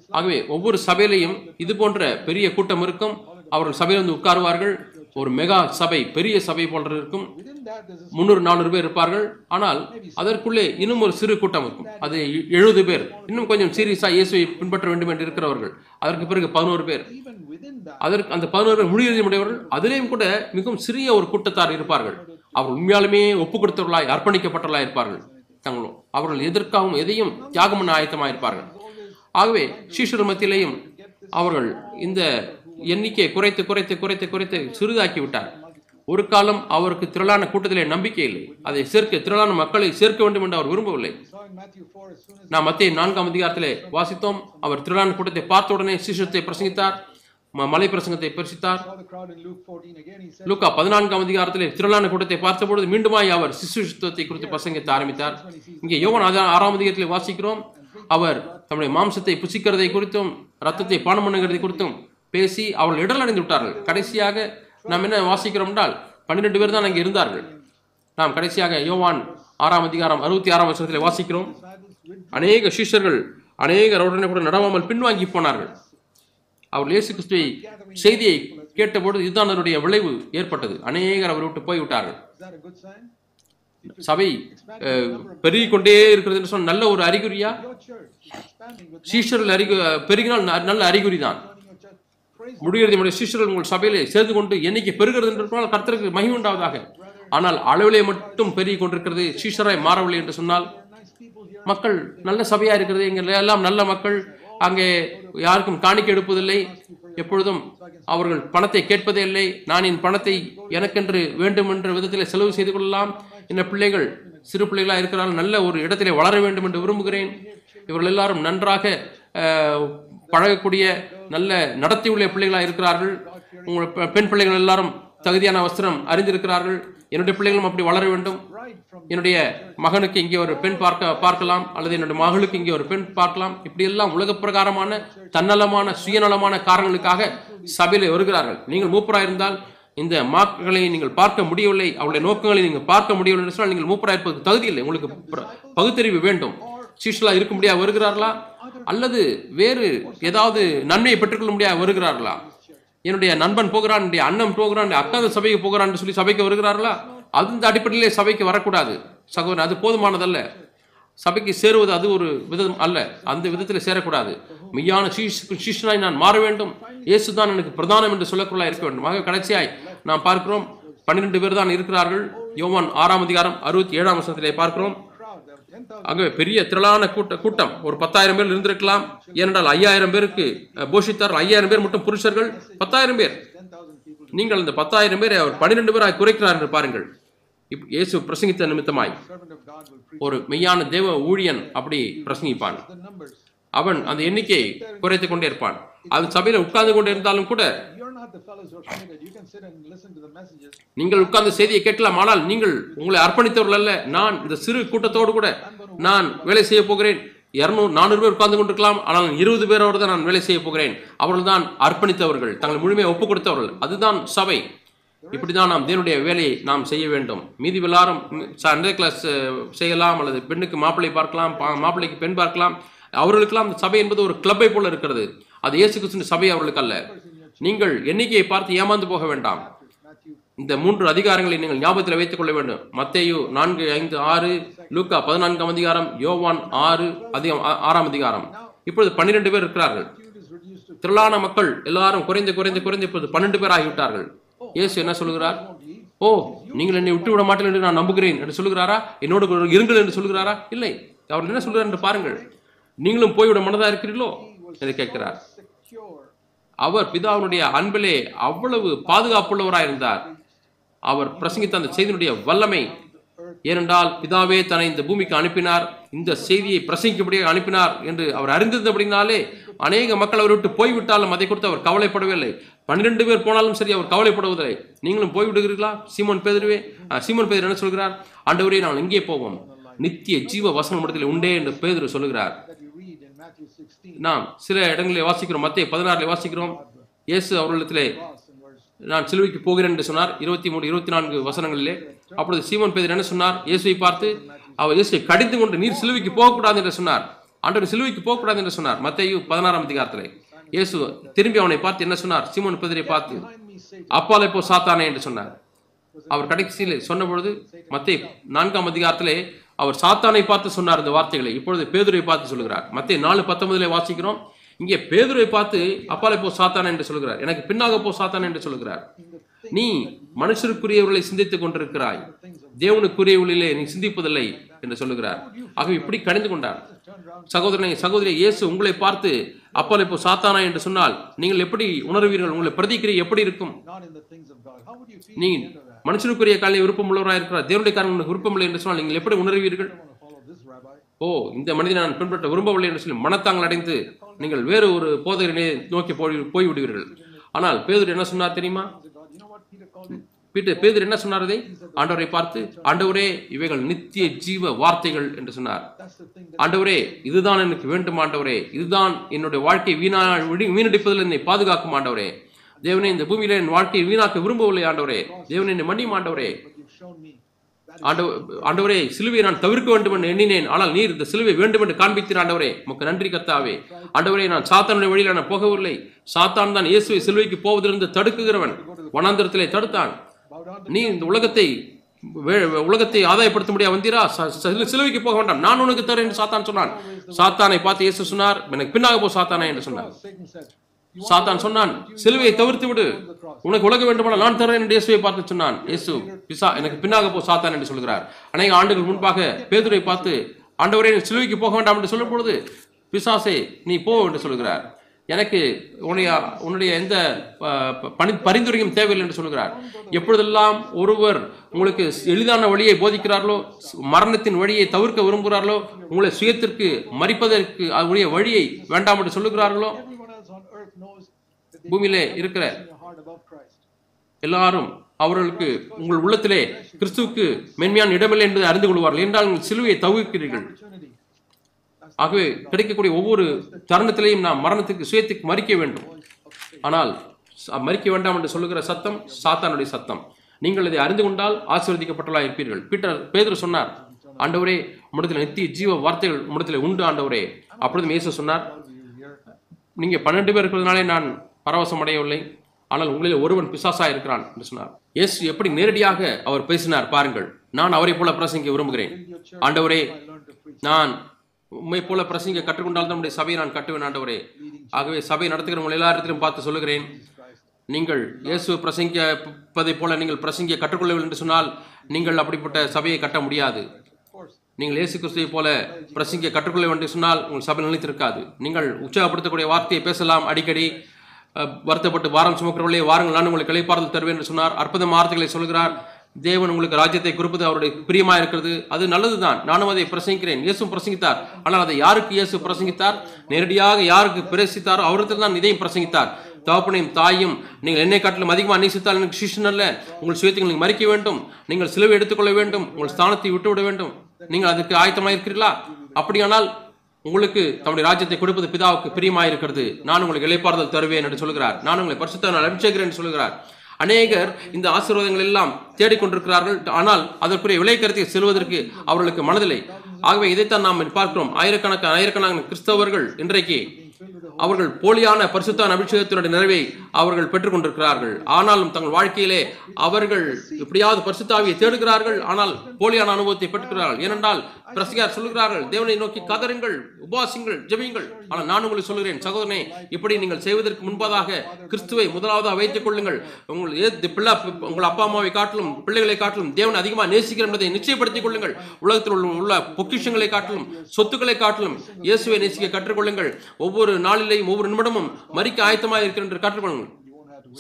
ஆகவே ஒவ்வொரு சபையிலையும் இது போன்ற பெரிய கூட்டம் இருக்கும். அவர்கள் சபையில் வந்து உட்காருவார்கள். ஒரு மெகா சபை பெரிய சபை போன்ற இருக்கும் முன்னூறு நானூறு பேர் இருப்பார்கள். ஆனால் அதற்குள்ளே இன்னும் ஒரு சிறு கூட்டம் இருக்கும். அது எழுபது பேர். இன்னும் கொஞ்சம் சீரியஸா இயேசுவை பின்பற்ற வேண்டும் என்று இருக்கிறவர்கள். அதற்கு பிறகு பதினோரு பேர். அதற்கு அந்த பதினோரு பேர் முடிவு உடையவர்கள் அதிலேயும் கூட மிகவும் சிறிய ஒரு கூட்டத்தார் இருப்பார்கள். அவர் உண்மையாலுமே ஒப்பு கொடுத்தவர்களாய் அர்ப்பணிக்கப்பட்டவர்களாய் இருப்பார்கள். தங்களும் அவர்கள் எதற்காகவும் எதையும் தியாகம் பண்ண ஆயத்தமாக இருப்பார்கள் ஆகவே சீஷர் மத்தியிலேயும் அவர்கள் இந்த எண்ணிக்கையை குறைத்து குறைத்து குறைத்து குறைத்து சிறிதாக்கி விட்டார். ஒரு காலம் அவருக்கு திரளான கூட்டத்திலே நம்பிக்கை இல்லை. அதை சேர்க்க திரளான மக்களை சேர்க்க வேண்டும் என்று அவர் விரும்பவில்லை. நாம் மத்திய நான்காம் அதிகாரத்திலே வாசித்தோம். அவர் திரளான கூட்டத்தை பார்த்த உடனே சிசுத்தை பிரசங்கித்தார். மலை பிரசங்கத்தை பிரசித்தார். லூக்கா பதினான்காம் அதிகாரத்திலே திரளான கூட்டத்தை பார்த்தபொழுது மீண்டுமாய் அவர் சிசுத்துவத்தை குறித்து பிரசங்கித்த ஆரம்பித்தார். இங்கே யோகன் ஆறாம் அதிகாரத்தில் வாசிக்கிறோம். அவர் தம்முடைய மாம்சத்தை புசிக்கிறதை குறித்தும் ரத்தத்தை பானம் பண்ணுகிறதை குறித்தும் பேசி அவர்கள் இடல் அடைந்து விட்டார்கள் கடைசியாக நாம் என்ன வாசிக்கிறோம் என்றால் பன்னிரெண்டு பேர் தான் அங்கே இருந்தார்கள். நாம் கடைசியாக யோவான் ஆறாம் அதிகாரம் அறுபத்தி ஆறாம் வருஷத்தில் வாசிக்கிறோம். அநேக சிஷ்யர்கள் அநேகர் உடனே கூட நடவாமல் பின்வாங்கி போனார்கள். அவர் இயேசு கிறிஸ்துவை செய்தியை கேட்டபொழுது இதுதான் அவருடைய விளைவு ஏற்பட்டது. அநேகர் அவரை விட்டு போய்விட்டார்கள். சபை பெருகி கொண்டே இருக்கிறது என்று சொன்ன நல்ல ஒரு அறிகுறியா? சீஷர்கள் அறிகு பெருகினால் ந- நல்ல அறிகுறி தான் முடிகிறது நம்முடைய சீஷர்கள் உங்கள் சபையிலே சேர்ந்து கொண்டு எண்ணிக்கை பெருகிறது என்று கர்த்தருக்கு மகிமை உண்டாவதாக ஆனால் அளவிலே மட்டும் பெருகிக் கொண்டிருக்கிறது சீஷராய் மாறவில்லை என்று சொன்னால் மக்கள் நல்ல சபையா இருக்கிறது எங்கள் எல்லாம் நல்ல மக்கள் அங்கே யாருக்கும் காணிக்கை எடுப்பதில்லை. எப்பொழுதும் அவர்கள் பணத்தை கேட்பதே இல்லை. நான் என் பணத்தை எனக்கென்று வேண்டும் என்ற விதத்தில் செலவு செய்து கொள்ளலாம். இந்த பிள்ளைகள் சிறு பிள்ளைகளா இருக்கிறார்கள் நல்ல ஒரு இடத்திலே வளர வேண்டும் என்று விரும்புகிறேன். இவர்கள் எல்லாரும் நன்றாக பழகக்கூடிய நல்ல நடத்தியுள்ள பிள்ளைகளாக இருக்கிறார்கள். உங்கள் பெண் பிள்ளைகள் எல்லாரும் தகுதியான வஸ்திரம் அறிந்திருக்கிறார்கள். என்னுடைய பிள்ளைகளும் அப்படி வளர வேண்டும். என்னுடைய மகனுக்கு இங்கே ஒரு பெண் பார்க்க பார்க்கலாம். அல்லது என்னுடைய மகளுக்கு இங்கே ஒரு பெண் பார்க்கலாம். இப்படியெல்லாம் உலக பிரகாரமான தன்னலமான சுயநலமான காரணங்களுக்காக சபையில் வருகிறார்கள். நீங்கள் மூப்பராக இருந்தால் இந்த மாக்களை நீங்கள் பார்க்க முடியவில்லை. அவளுடைய நோக்கங்களை நீங்கள் பார்க்க முடியவில்லை என்று சொன்னால் நீங்கள் மூப்பராக இருப்பதற்கு தகுதி இல்லை. உங்களுக்கு பகுத்தறிவு வேண்டும். சீஷலா இருக்க முடியா வருகிறார்களா? அல்லது வேறு ஏதாவது நன்மையை பெற்றுக்கொள்ள முடியாது வருகிறார்களா? என்னுடைய நண்பன் போகிறான் என்னுடைய அண்ணன் போகிறான் என்னுடைய அக்கா சபைக்கு போகிறான்னு சொல்லி சபைக்கு வருகிறார்களா? அந்த அடிப்படையிலே சபைக்கு வரக்கூடாது. சகோதரன் அது போதுமானதல்ல. சபைக்கு சேருவது அது ஒரு விதம் அல்ல. அந்த விதத்தில் சேரக்கூடாது. மெய்யான சீஷ் சீஷனாய் நான் மாற வேண்டும். இயேசுதான் எனக்கு பிரதானம் என்று சொல்லக்குள்ளா இருக்க வேண்டும். ஆக கடைசியாய் நாம் பார்க்கிறோம் பன்னிரெண்டு பேர் தான் இருக்கிறார்கள். யோவான் ஆறாம் அதிகாரம் அறுபத்தி ஏழாம் வருஷத்திலே பார்க்கிறோம். ஆகவே பெரிய திரளான கூட்ட கூட்டம். ஒரு பத்தாயிரம் பேர் இருந்திருக்கலாம். ஏனென்றால் ஐயாயிரம் பேருக்கு போஷித்தார் ஐயாயிரம் பேர் மட்டும் புருஷர்கள் பத்தாயிரம் பேர். நீங்கள் அந்த பத்தாயிரம் பேர் அவர் பன்னிரெண்டு பேராக குறைக்கிறார் என்று பாருங்கள். இப் இயேசு பிரசங்கித்த நிமித்தமாய் ஒரு மெய்யான தேவ ஊழியன் அப்படி பிரசங்கிப்பான். அவன் அந்த எண்ணிக்கையை குறைத்துக் கொண்டே இருப்பான். அது சபையில உட்கார்ந்து கொண்டே இருந்தாலும் கூட நீங்கள் உட்கார்ந்து செய்தியை கேட்கலாம். ஆனால் நீங்கள் உங்களை அர்ப்பணித்தவர்கள் அல்ல. நான் இந்த சிறு கூட்டத்தோடு கூட நான் வேலை செய்ய போகிறேன். இரநூறு நானூறு பேர் உட்கார்ந்து கொண்டிருக்கலாம். ஆனால் இருபது பேரோடு தான் நான் வேலை செய்ய போகிறேன். அவர்கள் தான் அர்ப்பணித்தவர்கள். தங்கள் முழுமையை ஒப்புக் கொடுத்தவர்கள். அதுதான் சபை. இப்படிதான் நாம் தேவனுடைய வேலையை நாம் செய்ய வேண்டும். மீதி எல்லாரும் சண்டே கிளாஸ் செய்யலாம். அல்லது பெண்ணுக்கு மாப்பிள்ளை பார்க்கலாம் பா- மாப்பிள்ளைக்கு பெண் பார்க்கலாம். அவர்களுக்கெல்லாம் அந்த சபை என்பது ஒரு கிளப்பை போல இருக்கிறது. அது இயேசு கிறிஸ்துவின் சபை அவர்களுக்கு அல்ல. நீங்கள் எண்ணிக்கையை பார்த்து ஏமாந்து போக வேண்டாம். இந்த மூன்று அதிகாரங்களை நீங்கள் ஞாபகத்தில் வைத்துக் கொள்ள வேண்டும். மத்தேயு நான்கு ஐந்து ஆறு லூக்கா பதினான்காம் அதிகாரம் யோவான் ஆறு அதிகம் ஆறாம் அதிகாரம். இப்பொழுது பன்னிரெண்டு பேர் இருக்கிறார்கள். திரளான மக்கள் எல்லாரும் குறைந்து குறைந்து குறைந்து இப்பொழுது பன்னெண்டு பேர் ஆகிவிட்டார்கள். இயேசு என்ன சொல்லுகிறார் ஓ நீங்கள் என்னை விட்டு விட மாட்டேன் என்று நான் நம்புகிறேன் என்று சொல்லுகிறாரா என்னோடு இருங்கள் என்று சொல்கிறாரா? இல்லை. அவர் என்ன சொல்கிறார் என்று பாருங்கள். நீங்களும் போய்விட மனதா இருக்கிறீர்களோ? என்று கேட்கிறார். அவர் பிதாவினுடைய அன்பிலே அவ்வளவு பாதுகாப்புள்ளவராக இருந்தார் அவர் பிரசங்கித்த அந்த செய்தியினுடைய வல்லமை ஏனென்றால் பிதாவே தன்னை இந்த பூமிக்கு அனுப்பினார். இந்த செய்தியை பிரசங்கிக்கும்படியாக அனுப்பினார் என்று அவர் அறிந்திருந்தபடினாலே அநேக மக்கள் அவரை விட்டு போய்விட்டாலும் அதை குறித்து அவர் கவலைப்படவில்லை. பன்னிரெண்டு பேர் போனாலும் சரி அவர் கவலைப்படுவதில்லை. நீங்களும் போய்விடுகிறீர்களா? சீமன் பேதுருவே? சீமன் பேதர் என்ன சொல்கிறார்? ஆண்டவரே நாங்கள் எங்கே போவோம். நித்திய ஜீவ வசனம் இடத்தில் உண்டே என்று பேதர் சொல்லுகிறார். நாம் சில இடங்களில் வாசிக்கிறோம். மத்திய பதினாறுல வாசிக்கிறோம். இயேசு அவர்களிடத்திலே நான் சிலுவைக்கு போகிறேன் என்று சொன்னார். இருபத்தி மூணு இருபத்தி நான்கு வசனங்களிலே. அப்பொழுது சீமன் பேதர் என்ன சொன்னார்? இயேசுவை பார்த்து அவர் இயேசுவை கடிந்து கொண்டு நீர் சிலுவைக்கு போகக்கூடாது என்று சொன்னார். ஆண்டவர் சிலுவைக்கு போகக்கூடாது என்று சொன்னார். மத்தையு பதினாறாம் அதிகாரத்திலே. இயேசு திரும்பி அவனை பார்த்து என்ன சொன்னார்? சீமோன் பேதரை பார்த்து அப்பாலே போ சாத்தானே என்று சொன்னார். அவர் கடைசியில் சொன்ன பொழுது மத்தே நான்காம் அதிகாரத்திலே அவர் சாத்தானை பார்த்து சொன்னார் இந்த வார்த்தைகளை. இப்பொழுது பேதுரை பார்த்து சொல்கிறார் மத்தே நாலு பத்தொன்பதிலே வாசிக்கிறோம். இங்கே பேதுரை பார்த்து அப்பாலே போ சாத்தானே என்று சொல்கிறார் எனக்கு பின்னாக போ சாத்தானே என்று சொல்கிறார் நீ மனுஷருக்குரியவர்களை சிந்தித்துக் கொண்டிருக்கிறாய். தேவனுக்குரியவர்களிலே நீ சிந்திப்பதில்லை என்று சொல்லுகிறார். ஆகவே இப்படி கடிந்து கொண்டார். சகோதரனை சகோதரி இயேசு உங்களை பார்த்து அப்பாலே போ சாத்தானா என்று சொன்னால் நீங்கள் எப்படி உணர்வீர்கள்? உங்களை பிரதிக்கிரை எப்படி இருக்கும்? நீ மனுஷனுக்குரிய காலையில் விருப்பம் உள்ளவராக இருக்கிறார். தேவனுடைய காரணங்களுக்கு விருப்பம் இல்லை என்று சொன்னால் நீங்கள் எப்படி உணர்வீர்கள்? ஓ இந்த மனிதனை நான் பின்பற்ற விரும்பவில்லை என்று சொல்லி மனத்தாங்கள் அடைந்து நீங்கள் வேறு ஒரு போதகனை நோக்கி போய் போய்விடுவீர்கள். ஆனால் பேதர் என்ன சொன்னார் தெரியுமா? பீட்டர் பேதர் என்ன சொன்னாரதை ஆண்டவரை பார்த்து ஆண்டவரே இவைகள் நித்திய ஜீவ வார்த்தைகள் என்று சொன்னார். ஆண்டவரே இதுதான் எனக்கு வேண்டும் ஆண்டவரே. இதுதான் என்னுடைய வாழ்க்கை வீணா வீணடிப்பதில் என்னை பாதுகாக்கும் ஆண்டவரே. தேவனே இந்த பூமியில என் வாழ்க்கையை வீணாக்க விரும்பவில்லை ஆண்டவரே. தேவனே என்னை மன்னியும் ஆண்டவரே. ஆண்டவ ஆண்டவரே சிலுவையை நான் தவிர்க்க வேண்டும் என்று எண்ணினேன். ஆனால் நீர் இந்த சிலுவை வேண்டும் என்று காண்பித்தீர் ஆண்டவரே. உமக்கு நன்றி கத்தாவே ஆண்டவரே நான் சாத்தானுடைய வழியில் நான் போகவில்லை. சாத்தான் தான் இயேசுவை சிலுவைக்கு போவதிலிருந்து தடுக்குகிறவன். வனாந்திரத்திலே தடுத்தான். நீ இந்த உலகத்தை வே- உலகத்தை ஆதாயப்படுத்த முடியாது வந்தீரா? ச- சிலுவைக்கு போக வேண்டாம். நான் உனக்கு தரேன் என்று சாத்தான் சொன்னான். சாத்தானை பார்த்து இயேசு சொன்னார். எனக்கு பின்னாக போ சாத்தானா என்று சொன்னார். சாத்தான் சொன்னான் சிலுவையை தவிர்த்து விடு. உனக்கு உலக வேண்டுமானால் நான் தரேன். என்று இயேசுவை பார்த்து சொன்னான். இயேசு பிசா எனக்கு பின்னாக போ சாத்தான் என்று சொல்கிறார். அநேக ஆண்டுகள் முன்பாக பேதுரை பார்த்து ஆண்டவரே சிலுவைக்கு போக வேண்டாம் என்று சொல்லும் பொழுது பிசாசே நீ போ என்று சொல்கிறார். எனக்கு உன்னுடைய உன்னுடைய எந்த பணி பரிந்துரையும் தேவையில்லை என்று சொல்கிறார். எப்பொழுதெல்லாம் ஒருவர் உங்களுக்கு எளிதான வழியை போதிக்கிறார்களோ மரணத்தின் வழியை தவிர்க்க விரும்புகிறார்களோ உங்களை சுயத்திற்கு மறிப்பதற்கு அவருடைய வழியை வேண்டாம் என்று சொல்லுகிறார்களோ பூமியிலே இருக்கிற எல்லாரும் அவர்களுக்கு உங்கள் உள்ளத்திலே கிறிஸ்துவுக்கு மென்மையான இடமில்லை என்பதை அறிந்து கொள்வார்கள். என்றால் நீங்கள் சிலுவையை தவிர்க்கிறீர்கள். ஆகவே கிடைக்கக்கூடிய ஒவ்வொரு தருணத்திலையும் நாம் மரணத்துக்கு சுயத்துக்கு மறிக்க வேண்டும். ஆனால் மறிக்க வேண்டாம் என்று சொல்லுகிற சத்தம் சாத்தானுடைய சத்தம். நீங்கள் இதை அறிந்து கொண்டால் ஆசீர்வதிக்கப்பட்டவர்களாக இருப்பீர்கள். பீட்டர் பேதர் சொன்னார் ஆண்டவரே உம்மிடத்தில் நித்திய ஜீவ வார்த்தைகள் உம்மிடத்தில் உண்டு ஆண்டவரே. அப்பொழுதும் இயேசு சொன்னார் நீங்கள் நீங்க பன்னெண்டு பேர் இருக்கிறதுனாலே நான் பரவசமடையவில்லை. ஆனால் உங்களில் ஒருவன் பிசாசா இருக்கிறான் என்று சொன்னார். இயேசு எப்படி நேரடியாக அவர் பேசினார் பாருங்கள். நான் அவரை போல பிரசங்க விரும்புகிறேன். ஆண்டவரே நான் உண்மை போல பிரசங்க கற்றுக்கொண்டால் தான் நம்முடைய சபையை நான் கட்டுவேன் ஆண்டவரே. ஆகவே சபை நடத்துகிறவங்க எல்லாரிடத்திலும் பார்த்து சொல்லுகிறேன். நீங்கள் இயேசு பிரசங்கிப்பதை போல நீங்கள் பிரசங்கிக்க கற்றுக்கொள்ளவில்லை என்று சொன்னால் நீங்கள் அப்படிப்பட்ட சபையை கட்ட முடியாது. நீங்கள் இயேசு கிறிஸ்துவை போல பிரசங்க கற்றுக்கொள்ள வேண்டும் சொன்னால் உங்கள் சபை நிலைத்திருக்காது. நீங்கள் உற்சாகப்படுத்தக்கூடிய வார்த்தையை பேசலாம் அடிக்கடி. வருத்தப்பட்டு வாரம் சுமக்கிறவர்களே வாருங்கள் நான் உங்களுக்கு கிளைப்பார்த்து தருவேன் என்று சொன்னார். அற்புத வார்த்தைகளை சொல்கிறார். தேவன் உங்களுக்கு ராஜ்யத்தை குறிப்பது அவருடைய பிரியமா இருக்கிறது. அது நல்லதுதான். நானும் அதை பிரசங்கிக்கிறேன். இயேசும் பிரசங்கித்தார். ஆனால் அதை யாருக்கு இயேசு பிரசங்கித்தார்? நேரடியாக யாருக்கு பிரசித்தாரோ அவருக்கு தான் இதையும் பிரசங்கித்தார். தகப்பனையும் தாயும் நீங்கள் என்னை காட்டிலும் அதிகமாக நேசித்தால் எனக்கு சிஷ்யன் அல்ல. உங்கள் சுயத்தை நீங்கள் மறிக்க வேண்டும். நீங்கள் சிலுவை எடுத்துக்கொள்ள வேண்டும். உங்கள் ஸ்தானத்தை விட்டுவிட வேண்டும். நீங்கள் அதுக்கு ஆயத்தமாக இருக்கிறீர்களா அப்படியானால் உங்களுக்கு தம்முடைய ராஜ்யத்தை கொடுப்பது பிதாவுக்கு பிரியமாக இருக்கிறது நான் உங்களுக்கு இலைப்பாறுதல் தருவேன் என்று சொல்கிறார். நான் உங்களை பரிசுத்த அபிஷேகிறேன் சொல்கிறார். அநேகர் இந்த ஆசீர்வாதங்கள் எல்லாம் தேடிக்கொண்டிருக்கிறார்கள். ஆனால் அதற்குரிய விலை கருத்தை செல்வதற்கு அவர்களுக்கு மனதில்லை. ஆகவே இதைத்தான் நாம் பார்க்கிறோம். ஆயிரக்கணக்கான ஆயிரக்கணக்கான கிறிஸ்தவர்கள் இன்றைக்கு அவர்கள் போலியான பரிசுத்தான அபிஷேகத்தினுடைய நிறைவை அவர்கள் பெற்றுக்கொண்டிருக்கிறார்கள். ஆனாலும் தங்கள் வாழ்க்கையிலே அவர்கள் எப்படியாவது பரிசுத்தாவியை தேடுகிறார்கள். ஆனால் போலியான அனுபவத்தை பெற்றுக்கிறார்கள். ஏனென்றால் பிரசங்கியார் சொல்லுகிறார்கள் தேவனை நோக்கி கதருங்கள் உபாசிங்கள் ஜெபியுங்கள். ஆனால் நான் உங்களுக்கு சொல்லுகிறேன் சகோதரனே இப்படி நீங்கள் செய்வதற்கு முன்பதாக கிறிஸ்துவை முதலாவதாக வைத்துக் கொள்ளுங்கள். உங்கள் பிள்ளை உங்கள் அப்பா அம்மாவை காட்டிலும் பிள்ளைகளை காட்டிலும் தேவன் அதிகமாக நேசிக்கிறேன் என்பதை நிச்சயப்படுத்திக் கொள்ளுங்கள். உலகத்தில் உள்ள உள்ள பொக்கிஷங்களை காட்டிலும் சொத்துக்களை காட்டிலும் இயேசுவை நேசிக்க கற்றுக்கொள்ளுங்கள் ஒவ்வொரு நாளிலேயும் ஒவ்வொரு நிமிடமும் மறிக்க ஆயத்தமாக இருக்கிறேன் என்று கற்றுக்கொள்ளுங்கள்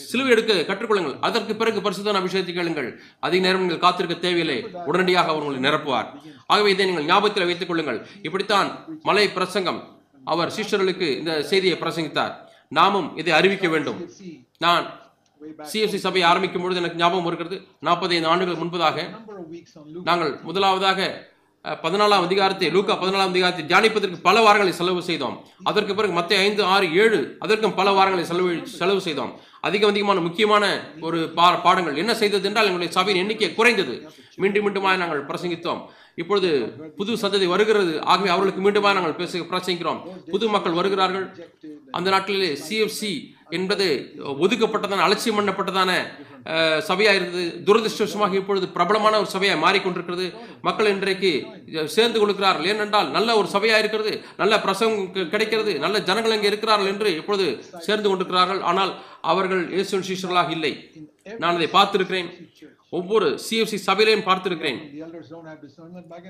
சிலுவை எடுக்க கற்றுக்கொள்ளுங்கள். அதற்கு பிறகு பரிசுதான அபிஷேகத்தை கேளுங்கள். அதிக நேரம் நீங்கள் காத்திருக்க தேவையில்லை. உடனடியாக அவர் உங்களை நிரப்புவார். ஆகவே இதை நீங்கள் ஞாபகத்தில் வைத்துக் கொள்ளுங்கள். இப்படித்தான் மலை பிரசங்கம் அவர் சிஷ்யர்களுக்கு இந்த செய்தியை பிரசங்கித்தார். நாமும் இதை அறிவிக்க வேண்டும். நான் way சிஎஃப்சி சபையை ஆரம்பிக்கும் பொழுது எனக்கு ஞாபகம் இருக்கிறது நாற்பத்தைந்து ஆண்டுகள் முன்பதாக நாங்கள் முதலாவதாக பதினாலாம் அதிகாரத்தை லூக்கா பதினாலாம் அதிகாரத்தை தியானிப்பதற்கு பல வாரங்களை செலவு செய்தோம். அதற்கு பிறகு மத்திய ஐந்து ஆறு ஏழு அதற்கும் பல வாரங்களை செலவு செலவு செய்தோம். அதிகம் அதிகமான முக்கியமான ஒரு பா பாடங்கள். என்ன செய்தது என்றால் எங்களுடைய சபையின் எண்ணிக்கை குறைந்தது. மீண்டும் மீண்டுமாக நாங்கள் பிரசங்கித்தோம். இப்பொழுது புது சந்ததி வருகிறது. ஆகவே அவர்களுக்கு மீண்டுமாக நாங்கள் பேச பிரசங்கிக்கிறோம். புது மக்கள் வருகிறார்கள். அந்த நாட்டிலே சிஎஃப்சி என்பது ஒதுக்கப்பட்டதான அலட்சியம் பண்ணப்பட்டதான சபையாக இருந்தது துரதிருஷ்டவசமாக இப்பொழுது பிரபலமான ஒரு சபையாக மாறிக்கொண்டிருக்கிறது. மக்கள் இன்றைக்கு சேர்ந்து கொடுக்கிறார்கள் ஏனென்றால் நல்ல ஒரு சபையாக இருக்கிறது. நல்ல பிரசங்கம் கிடைக்கிறது. நல்ல ஜனங்கள் இங்கே இருக்கிறார்கள் என்று இப்பொழுது சேர்ந்து கொண்டிருக்கிறார்கள். ஆனால் அவர்கள் இயேசுவின் சீஷர்களாக இல்லை. நான் அதை பார்த்திருக்கிறேன். ஒவ்வொரு சிஎஃப்சி சபையிலையும் பார்த்திருக்கிறேன்.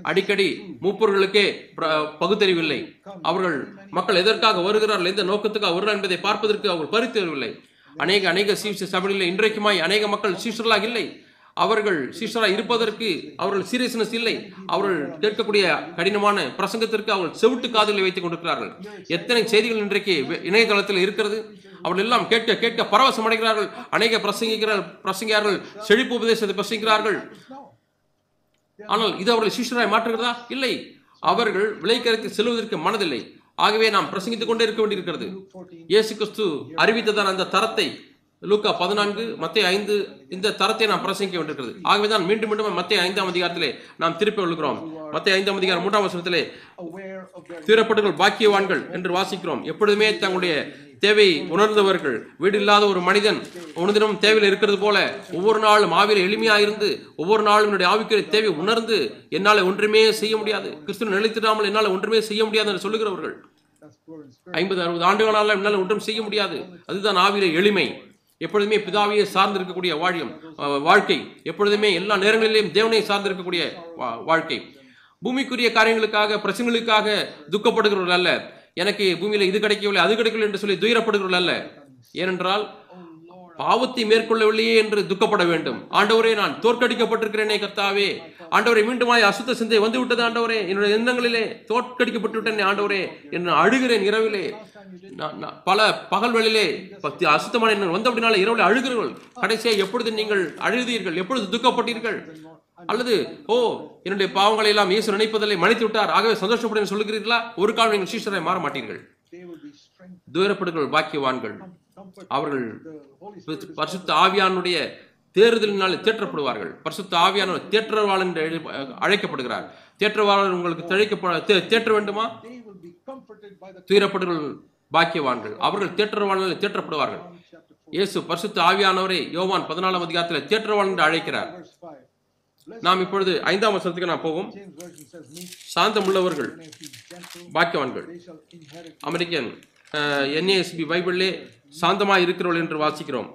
அடிக்கடி மூப்பர்களுக்கே பிர- பகுத்தறிவில்லை. அவர்கள் மக்கள் எதற்காக வருகிறார்கள் எந்த நோக்கத்துக்காக வருகிறார்கள் என்பதை பார்ப்பதற்கு அவர்கள் பரித்தறிவில்லை. அநேக அநேக சீச சபைகளில் இன்றைக்குமாய் அநேக மக்கள் சீஷர்களாக இல்லை. அவர்கள் சீஷராக இருப்பதற்கு அவர்கள் சீரியஸ்னஸ் இல்லை. அவர்கள் கேட்கக்கூடிய கடினமான பிரசங்கத்திற்கு அவர்கள் செவிட்டு காதுகளை வைத்துக் கொண்டிருக்கிறார்கள். எத்தனை செய்திகள் இன்றைக்கு இணையதளத்தில் இருக்கிறது? அவர்கள் எல்லாம் கேட்க கேட்க பரவசம் அடைகிறார்கள். அநேக பிரசங்கிக்கிறார்கள் பிரசங்கியார்கள் செழிப்பு உபதேசத்தை பிரசங்கிக்கிறார்கள். ஆனால் இது அவர்களை சிஷ்யராய் மாற்றுகிறதா? இல்லை. அவர்கள் விலைக்கரைக்கு செல்வதற்கு மனதில்லை. ஆகவே நாம் பிரசங்கித்துக் கொண்டே இருக்க வேண்டியிருக்கிறது. இயேசு கிறிஸ்து அறிவித்ததான அந்த தரத்தை லூக்கா பதினான்கு மத்திய ஐந்து இந்த தரத்தை நாம் பிரசங்கிக்க வேண்டியிருக்கிறது. ஆகவே தான் மீண்டும் மீண்டும் மத்திய ஐந்தாம் அதிகாரத்திலே நாம் திருப்பி விழுகிறோம் மத்திய ஐந்தாம் அதிகாரம் மூன்றாம் வருஷத்திலே தீரப்பட்டுகள் தீரப்பட்டவர்கள் பாக்கியவான்கள் என்று வாசிக்கிறோம். எப்பொழுதுமே தங்களுடைய தேவையை உணர்ந்தவர்கள் வீடு இல்லாத ஒரு மனிதன் உணர்தினம் தேவையில் இருக்கிறது போல ஒவ்வொரு நாளும் ஆவியில் எளிமையாக இருந்து ஒவ்வொரு நாளும் என்னுடைய ஆவிக்குரிய தேவை உணர்ந்து என்னால் ஒன்றுமே செய்ய முடியாது. கிறிஸ்துவ நிலைத்திடாமல் என்னால் ஒன்றுமே செய்ய முடியாது என்று சொல்லுகிறவர்கள். ஐம்பது அறுபது ஆண்டுகளால் என்னால் ஒன்றும் செய்ய முடியாது. அதுதான் ஆவியில எளிமை. எப்பொழுதுமே பிதாவையே சார்ந்திருக்கக்கூடிய வாழியம் வாழ்க்கை. எப்பொழுதுமே எல்லா நேரங்களிலேயும் தேவனை சார்ந்திருக்கக்கூடிய வா- வாழ்க்கை. பூமிக்குரிய காரியங்களுக்காக பிரச்சனைகளுக்காக துக்கப்படுகிறவர்கள் அல்ல. எனக்கு பூமியில் இது கிடைக்கவில்லை அது கிடைக்கவில்லை என்று சொல்லி துயரப்படுகிறவர்கள் அல்ல. ஏனென்றால் பாவத்தை மேற்கொள்ளவில்லையே என்று துக்கப்பட வேண்டும். ஆண்டவரே நான் தோற்கடிக்கப்பட்டிருக்கிறேனே கர்த்தாவே. ஆண்டவரே மீண்டுமாய் அசுத்த சிந்தை வந்து விட்டது ஆண்டவரே. என்னுடைய எண்ணங்களிலே தோற்கடிக்கப்பட்டு விட்டேனே ஆண்டவரே. என்று அழுகிறேன் இரவிலே. பல பகல்களிலே பக்தி அசுத்தமான எண்ணங்கள் வந்த அப்படினால இரவில் அழுகிறீர்கள் கடைசியாக எப்பொழுது நீங்கள் அழுதீர்கள் எப்பொழுது துக்கப்பட்டீர்கள்? அல்லது ஓ என்னுடைய பாவங்களை எல்லாம் இயேசு நினைப்பதில்லை மன்னித்து விட்டார் ஆகவே சந்தோஷப்படுன்னு சொல்லுகிறீர்களா? ஒரு காலம் நீங்கள் சீஷரை மாற மாட்டீர்கள். துயரப்படுகள் பாக்கியவான்கள். அவர்கள் பரிசுத்த ஆவியானுடைய தேர்தலினால் தேற்றப்படுவார்கள். பரிசுத்த ஆவியானவர் தேற்றவாளர் என்று அழைக்கப்படுகிறார். தேற்றவாளர் உங்களுக்கு தழைக்கப்பட தேற்ற வேண்டுமா? They துயரப்படுகள் பாக்கியவான்கள். அவர்கள் தேற்றவாளனில் தேற்றப்படுவார்கள். இயேசு பரிசுத்த ஆவியானவரை யோவான் பதினாலாம் அதிகாரத்தில் தேற்றவாளன் என்று அழைக்கிறார். நாம் இப்பொழுது ஐந்தாம் வசனத்துக்கு நான் போவோம். சாந்தம் உள்ளவர்கள் பாக்கியவான்கள். அமெரிக்கன் என்ஏஎஸ்பி பைபிளிலே சாந்தமாய் இருக்கிறோள் என்று வாசிக்கிறோம்.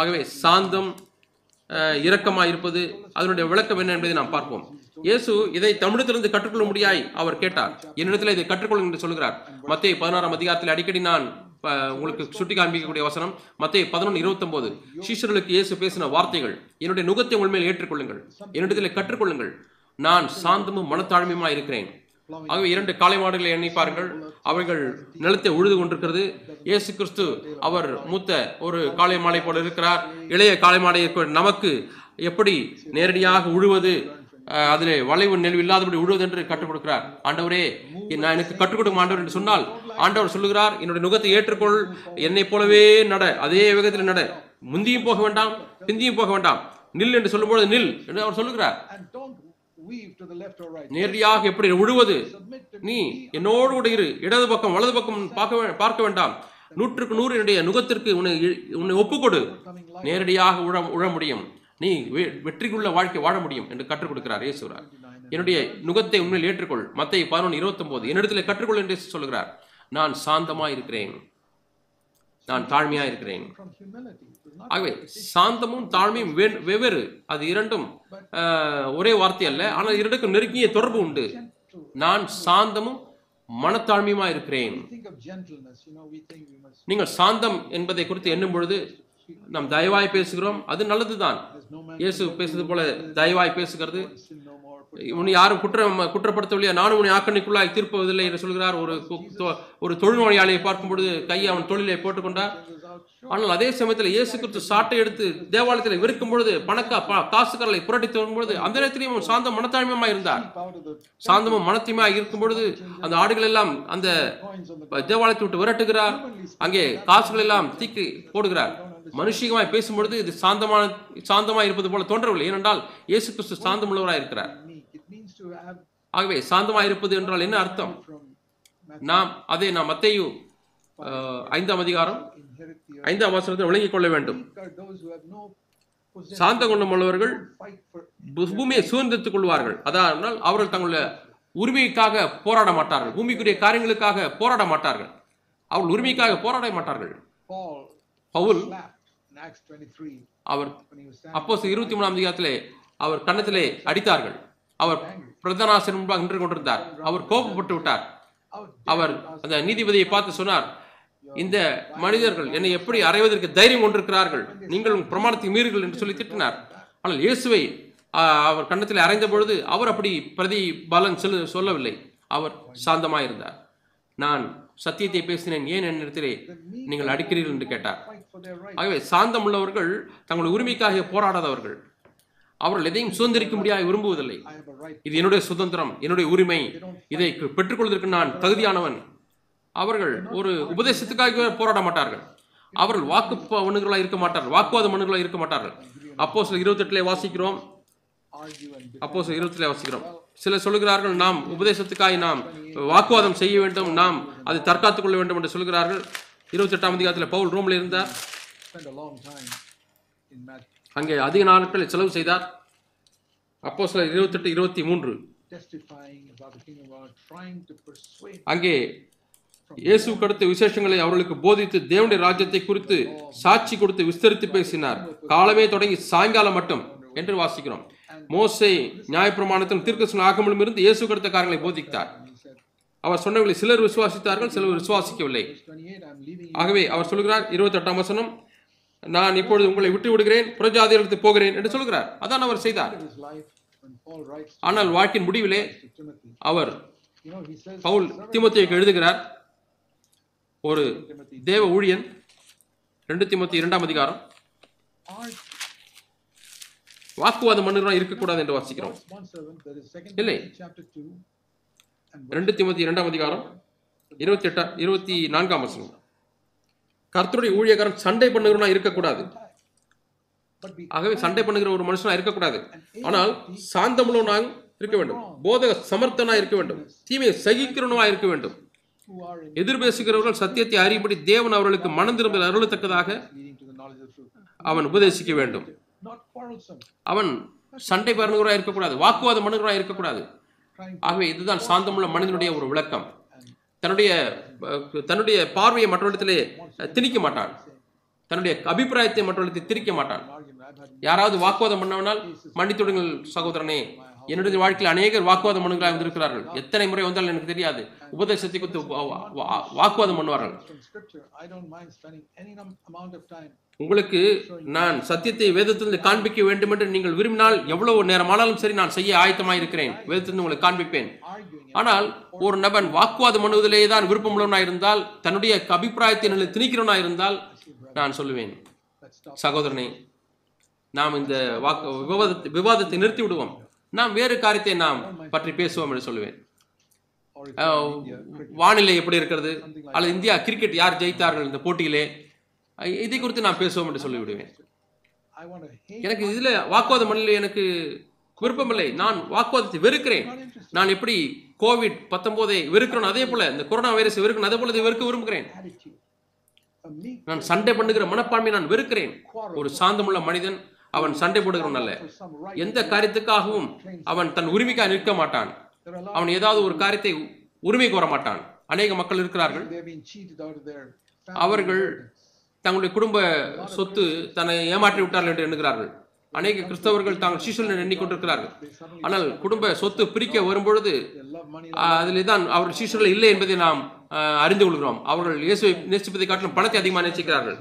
ஆகவே சாந்தம் இரக்கமாக இருப்பது அதனுடைய விளக்கம் என்ன என்பதை நாம் பார்ப்போம். இயேசு இதை தமிழத்திலிருந்து கற்றுக்கொள்ள முடியாய் அவர் கேட்டார். என்னிடத்தில் இதை கற்றுக்கொள்ளும் என்று சொல்கிறார் மத்திய பதினாறாம் அதிகாரத்தில் அடிக்கடி நான் உங்களுக்கு சுட்டி காண்பிக்கக்கூடிய வசனம் மத்திய பதினொன்று இருபத்தொன்பது சீஷர்களுக்கு இயேசு பேசின வார்த்தைகள் என்னுடைய நுகத்தை உண்மையில் ஏற்றுக்கொள்ளுங்கள். என்னிடத்தில் கற்றுக்கொள்ளுங்கள். நான் சாந்தமும் மனத்தாழ்மையுமா இருக்கிறேன். ஆகவே இரண்டு காளை மாடுகளை எண்ணி பாருங்கள். அவைகள் நிலத்தை உழுது கொண்டிருக்கிறது. இயேசு கிறிஸ்து அவர் மூத்த ஒரு காளை மாலை போல இருக்கிறார். இளைய காளை மாலை நமக்கு எப்படி நேரடியாக உழுவது அஹ், அதிலே வளைவு நெல்வு இல்லாதபடி உழுவது என்று கற்றுக் கொடுக்கிறார். ஆண்டவரே நான் எனக்கு கற்றுக் கொடுக்கும் ஆண்டவர் என்று சொன்னால் ஆண்டவர் சொல்லுகிறார் என்னுடைய நுகத்தை ஏற்றுக்கொள். என்னைப் போலவே நட. அதே வேகத்தில் நட. முந்தியும் போக வேண்டாம் பிந்தியும் போக வேண்டாம். நில் என்று சொல்லும்போது நில் என்று அவர் சொல்லுகிறார். நேரடியாக எப்படி உழுவது? நீ என்னோடு கூட இரு. இடது பக்கம் வலது பக்கம் பார்க்க பார்க்க வேண்டாம். நூற்றுக்கு நூறு என்னுடைய நுகத்திற்கு உன்னை உன்னை ஒப்புக்கொடு. நேரடியாக உழ உழ முடியும். நீ வெற்றிக்குள்ள வாழ்க்கை வாழ முடியும் என்று கற்றுக் கொடுக்கிறார் இயேசுகிறார் என்னுடைய நுகத்தை உண்மையில் ஏற்றுக்கொள். மத்திய பதினொன்று இருபத்தொன்பது என்னிடத்தில் கற்றுக்கொள் என்று சொல்லுகிறார் நான் சாந்தமாய் இருக்கிறேன் நான் தாழ்மையா இருக்கிறேன் ஆகவே சாந்தமும் தாழ்மையும் வெவ்வேறு. அது இரண்டும் ஒரே வார்த்தை அல்ல ஆனால் இரண்டுக்கும் நெருங்கிய தொடர்பு உண்டு. நான் சாந்தமும் மனத்தாழ்மையுமா இருக்கிறேன்? நீங்கள் சாந்தம் என்பதை குறித்து எண்ணும் பொழுது நாம் தயவாய் பேசுகிறோம். அது நல்லதுதான். இயேசு பேசுறது போல தயவாய் பேசுகிறது. உன்னை யாரும் குற்றம் குற்றப்படுத்தவில்லையா? நானும் உன்னை ஆக்கணிக்குள்ளாய் தீர்ப்பதில்லை என்று சொல்கிறார். ஒரு தொ- ஒரு தொழில்நோயாளியை பார்க்கும் பொழுது கையை அவன் தொழிலை போட்டுக்கொண்டார் ஆனால் அதே சமயத்தில் இயேசு கிறிஸ்து சாட்டை எடுத்து தேவாலயத்தில் விற்கும் பொழுது பணக்கா ப- புரட்டி தரும் பொழுது அந்த நேரத்திலையும் அவன் சாந்த மனத்தாழ்மையமாக இருந்தார் சாந்தமும் மனத்தையுமா இருக்கும் பொழுது அந்த ஆடுகள் எல்லாம் அந்த தேவாலயத்தை விட்டு விரட்டுகிறார். அங்கே காசுகள் எல்லாம் தீக்கி போடுகிறார். மனுஷிகமாய் பேசும்பொழுது இது சாந்தமான சாந்தமாய் இருப்பது போல தோன்றவில்லை. ஏனென்றால் இயேசு கிறிஸ்து சாந்தமுள்ளவராக இருக்கிறார். ஆகவே சாந்தமாய் இருப்பது என்றால் என்ன அர்த்தம்? நாம் அதை நாம் மத்தேயு ஐந்தாம் அதிகாரம். ஐந்தாம் வசனத்தில் விளங்கிக் கொள்ள வேண்டும். சாந்த குணம் உள்ளவர்கள் பூமியை சுதந்திரத்துக் கொள்வார்கள். அதாவது அவர்கள் தங்களுடைய உரிமைக்காக போராட மாட்டார்கள். பூமிக்குரிய காரியங்களுக்காக போராட மாட்டார்கள். அவர்கள் உரிமைக்காக போராட மாட்டார்கள். பவுல் slapped in Acts 23 அவர். அப்போஸ் இருபத்தி மூணாம் அதிகாரத்திலே அவர் கன்னத்திலே அடித்தார்கள். அவர் பிரதனாசன் முன்பாக நின்று கொண்டிருந்தார். அவர் கோபப்பட்டு விட்டார். அவர் அந்த நீதிபதியை பார்த்து சொன்னார் இந்த மனிதர்கள் என்னை எப்படி அறைவதற்கு தைரியம் கொண்டிருக்கிறார்கள்? நீங்கள் உங்கள் பிரமாணத்தை மீறுகள் என்று சொல்லி திட்டினார். ஆனால் இயேசுவை அவர் கன்னத்தில் அறைந்த பொழுது அவர் அப்படி பிரதி பலன் சொல்ல சொல்லவில்லை. அவர் சாந்தமாயிருந்தார். நான் சத்தியத்தை பேசினேன். ஏன் என்னிடத்திலே நீங்கள் அடிக்கிறீர்கள் என்று கேட்டார். ஆகவே சாந்தம் உள்ளவர்கள் தங்களுடைய உரிமைக்காக போராடாதவர்கள். அவர்கள் எதையும் சுதந்திரிக்க முடியாது விரும்புவதில்லை. இது என்னுடைய சுதந்திரம் என்னுடைய உரிமை. இதை பெற்றுக்கொள்வதற்கு நான் தகுதியானவன். அவர்கள் ஒரு உபதேசத்துக்காக போராட மாட்டார்கள். அவர்கள் வாக்கு மனுகளாக இருக்க மாட்டார்கள். வாக்குவாத மனுகளாக இருக்க மாட்டார்கள். அப்போ சில இருபத்தெட்டுல வாசிக்கிறோம். அப்போ சில இருபத்திலே வாசிக்கிறோம். சிலர் சொல்லுகிறார்கள் நாம் உபதேசத்துக்காய் நாம் வாக்குவாதம் செய்ய வேண்டும். நாம் அதை தற்காத்துக் கொள்ள வேண்டும் என்று சொல்கிறார்கள் இருபத்தெட்டாம் அதிகாரத்தில் பவுல் ரோம்ல இருந்தார். அங்கே அதிக நாட்கள் செலவு செய்தார். அப்போ சில இருபத்தெட்டு இருபத்தி மூன்று. அங்கே இயேசுவுக்கு அடுத்த விசேஷங்களை அவர்களுக்கு போதித்து தேவனுடைய ராஜ்யத்தை குறித்து சாட்சி கொடுத்து விஸ்தரித்து பேசினார். காலமே தொடங்கி சாயங்காலம் மட்டும் என்று வாசிக்கிறோம். மோசே நியாயப்பிரமாணத்திலும் தீர்க்கசன ஆகமலும் இருந்து இயேசு அடுத்த காரியங்களை போதித்தார். அவர் சொன்னவர்களை சிலர் விசுவாசித்தார்கள் சிலர் விசுவாசிக்கவில்லை. verse 28, I'm leaving you ஆகவே அவர் சொல்கிறார் இருபத்தெட்டாம் வசனம் நான் இப்பொழுது உங்களை விட்டு விடுகிறேன் புறஜாதிகளுக்கு போகிறேன் என்று சொல்கிறார். அதான் அவர் செய்தார். ஆனால் வாழ்க்கையின் முடிவிலே அவர் பவுல் தீமோத்தேயுக்கு எழுதுகிறார். ஒரு தேவ ஊழியன் ரெண்டு தீமோத்தி இரண்டாம் அதிகாரம். வாக்குவாதம் பண்ணுகிறோம் இருக்கக்கூடாது என்று வாசிக்கிறோம். Verse 1 7, there is second இல்லை. Timothy chapter 2 and verse ரெண்டு தீமோத்தி இரண்டாம் அதிகாரம் இருபத்தி எட்டா இருபத்தி நான்காம் வசனம். கர்த்தருடைய ஊழியக்காரன் சண்டை பண்ணுகிறவனா இருக்கக்கூடாது. ஆகவே சண்டை பண்ணுகிற ஒரு மனுஷனா இருக்கக்கூடாது. ஆனால் சாந்தமுள்ளவனாக இருக்க வேண்டும். போதக சமர்த்தனா இருக்க வேண்டும். தீமையை சகிக்கிறவனா இருக்க வேண்டும். எதிர் பேசுகிறவர்கள் சத்தியத்தை அறியும்படி தேவன் அவர்களுக்கு மனம் திரும்ப அருளத்தக்கதாக. அவன் உபதேசிக்க வேண்டும். அவன் சண்டை பண்ணுகிறவரா இருக்கக்கூடாது. வாக்குவாதம் பண்ணுகிறவரா இருக்கக்கூடாது. ஆகவே இதுதான் சாந்தமுள்ள மனிதனுடைய ஒரு விளக்கம். தன்னுடைய தன்னுடைய பார்வையை மற்றவர்களிடத்திலே திணிக்க மாட்டான். தன்னுடைய அபிப்பிராயத்தை மற்றவர்களுக்கு திரிக்க மாட்டான். யாராவது வாக்குவாதம் பண்ணவனால் மன்னித்துடுங்கள் சகோதரனே. என்னுடைய வாழ்க்கையில் அநேகர் வாக்குவாதம் பண்ணுகிறார் வந்திருக்கிறார்கள் எத்தனை முறை வந்தாலும் எனக்கு தெரியாது. உபதேசத்தை குறித்து வாக்குவாதம் பண்ணுவார்கள். உங்களுக்கு நான் சத்தியத்தை வேதத்திலிருந்து காண்பிக்க வேண்டும் என்று நீங்கள் விரும்பினால் எவ்வளவு நேரமானாலும் சரி நான் செய்ய ஆயத்தமாக இருக்கிறேன் வேதத்திலிருந்து உங்களுக்கு காண்பிப்பேன். ஆனால் ஒரு நபன் வாக்குவாதம் பண்ணுவதிலே தான் விருப்பமுள்ளவனாக இருந்தால் தன்னுடைய அபிப்பிராயத்தை நிலை திணிக்கிறவனாக இருந்தால் நான் சொல்லுவேன். சகோதரனை நாம் இந்த வாக்கு விவாதத்தை விவாதத்தை நிறுத்தி விடுவோம் நாம் வேறு காரியத்தை நாம் பற்றி பேசுவோம் என்று சொல்லுவேன். வானிலை எப்படி இருக்கிறது? அல்லது இந்தியா கிரிக்கெட் யார் ஜெயித்தார்கள் இந்த போட்டியிலே? இதை குறித்து நான் பேசுவோம் என்று சொல்லிவிடுவேன். எனக்கு இதுல வாக்குவாதம் பண்ணல எனக்கு விருப்பமில்லை நான் வாக்குவாதத்தை வெறுக்கிறேன். நான் எப்படி கோவிட் பத்தொன்பதை வெறுக்கிறேன் அதே போல இந்த கொரோனா வைரஸ் வெறுக்கணும் அதே போல இதை வெறுக்க விரும்புகிறேன். நான் சண்டை பண்ணுகிற மனப்பான்மை நான் வெறுக்கிறேன். ஒரு சாந்தமுள்ள மனிதன் அவன் சண்டை போடுகிறவன் அல்ல. எந்த காரியத்துக்காகவும் அவன் தன் உரிமைக்காக நிற்க மாட்டான். அவன் ஏதாவது ஒரு காரியத்தை உரிமை கோர மாட்டான். அநேக மக்கள் இருக்கிறார்கள். அவர்கள். தங்களுடைய குடும்ப சொத்து தன்னை ஏமாற்றி விட்டார்கள் என்று எண்ணுகிறார்கள். அநேக கிறிஸ்தவர்கள் தாங்கள் சீசல் எண்ணிக்கொண்டிருக்கிறார்கள் ஆனால் குடும்ப சொத்து பிரிக்க வரும்பொழுது அதிலே தான் அவர் சீசர்கள் இல்லை என்பதை நாம் அறிந்து கொள்கிறோம். அவர்கள் இயேசுவை நேசிப்பதை காட்டிலும் பணத்தை அதிகமாக நேசிக்கிறார்கள்.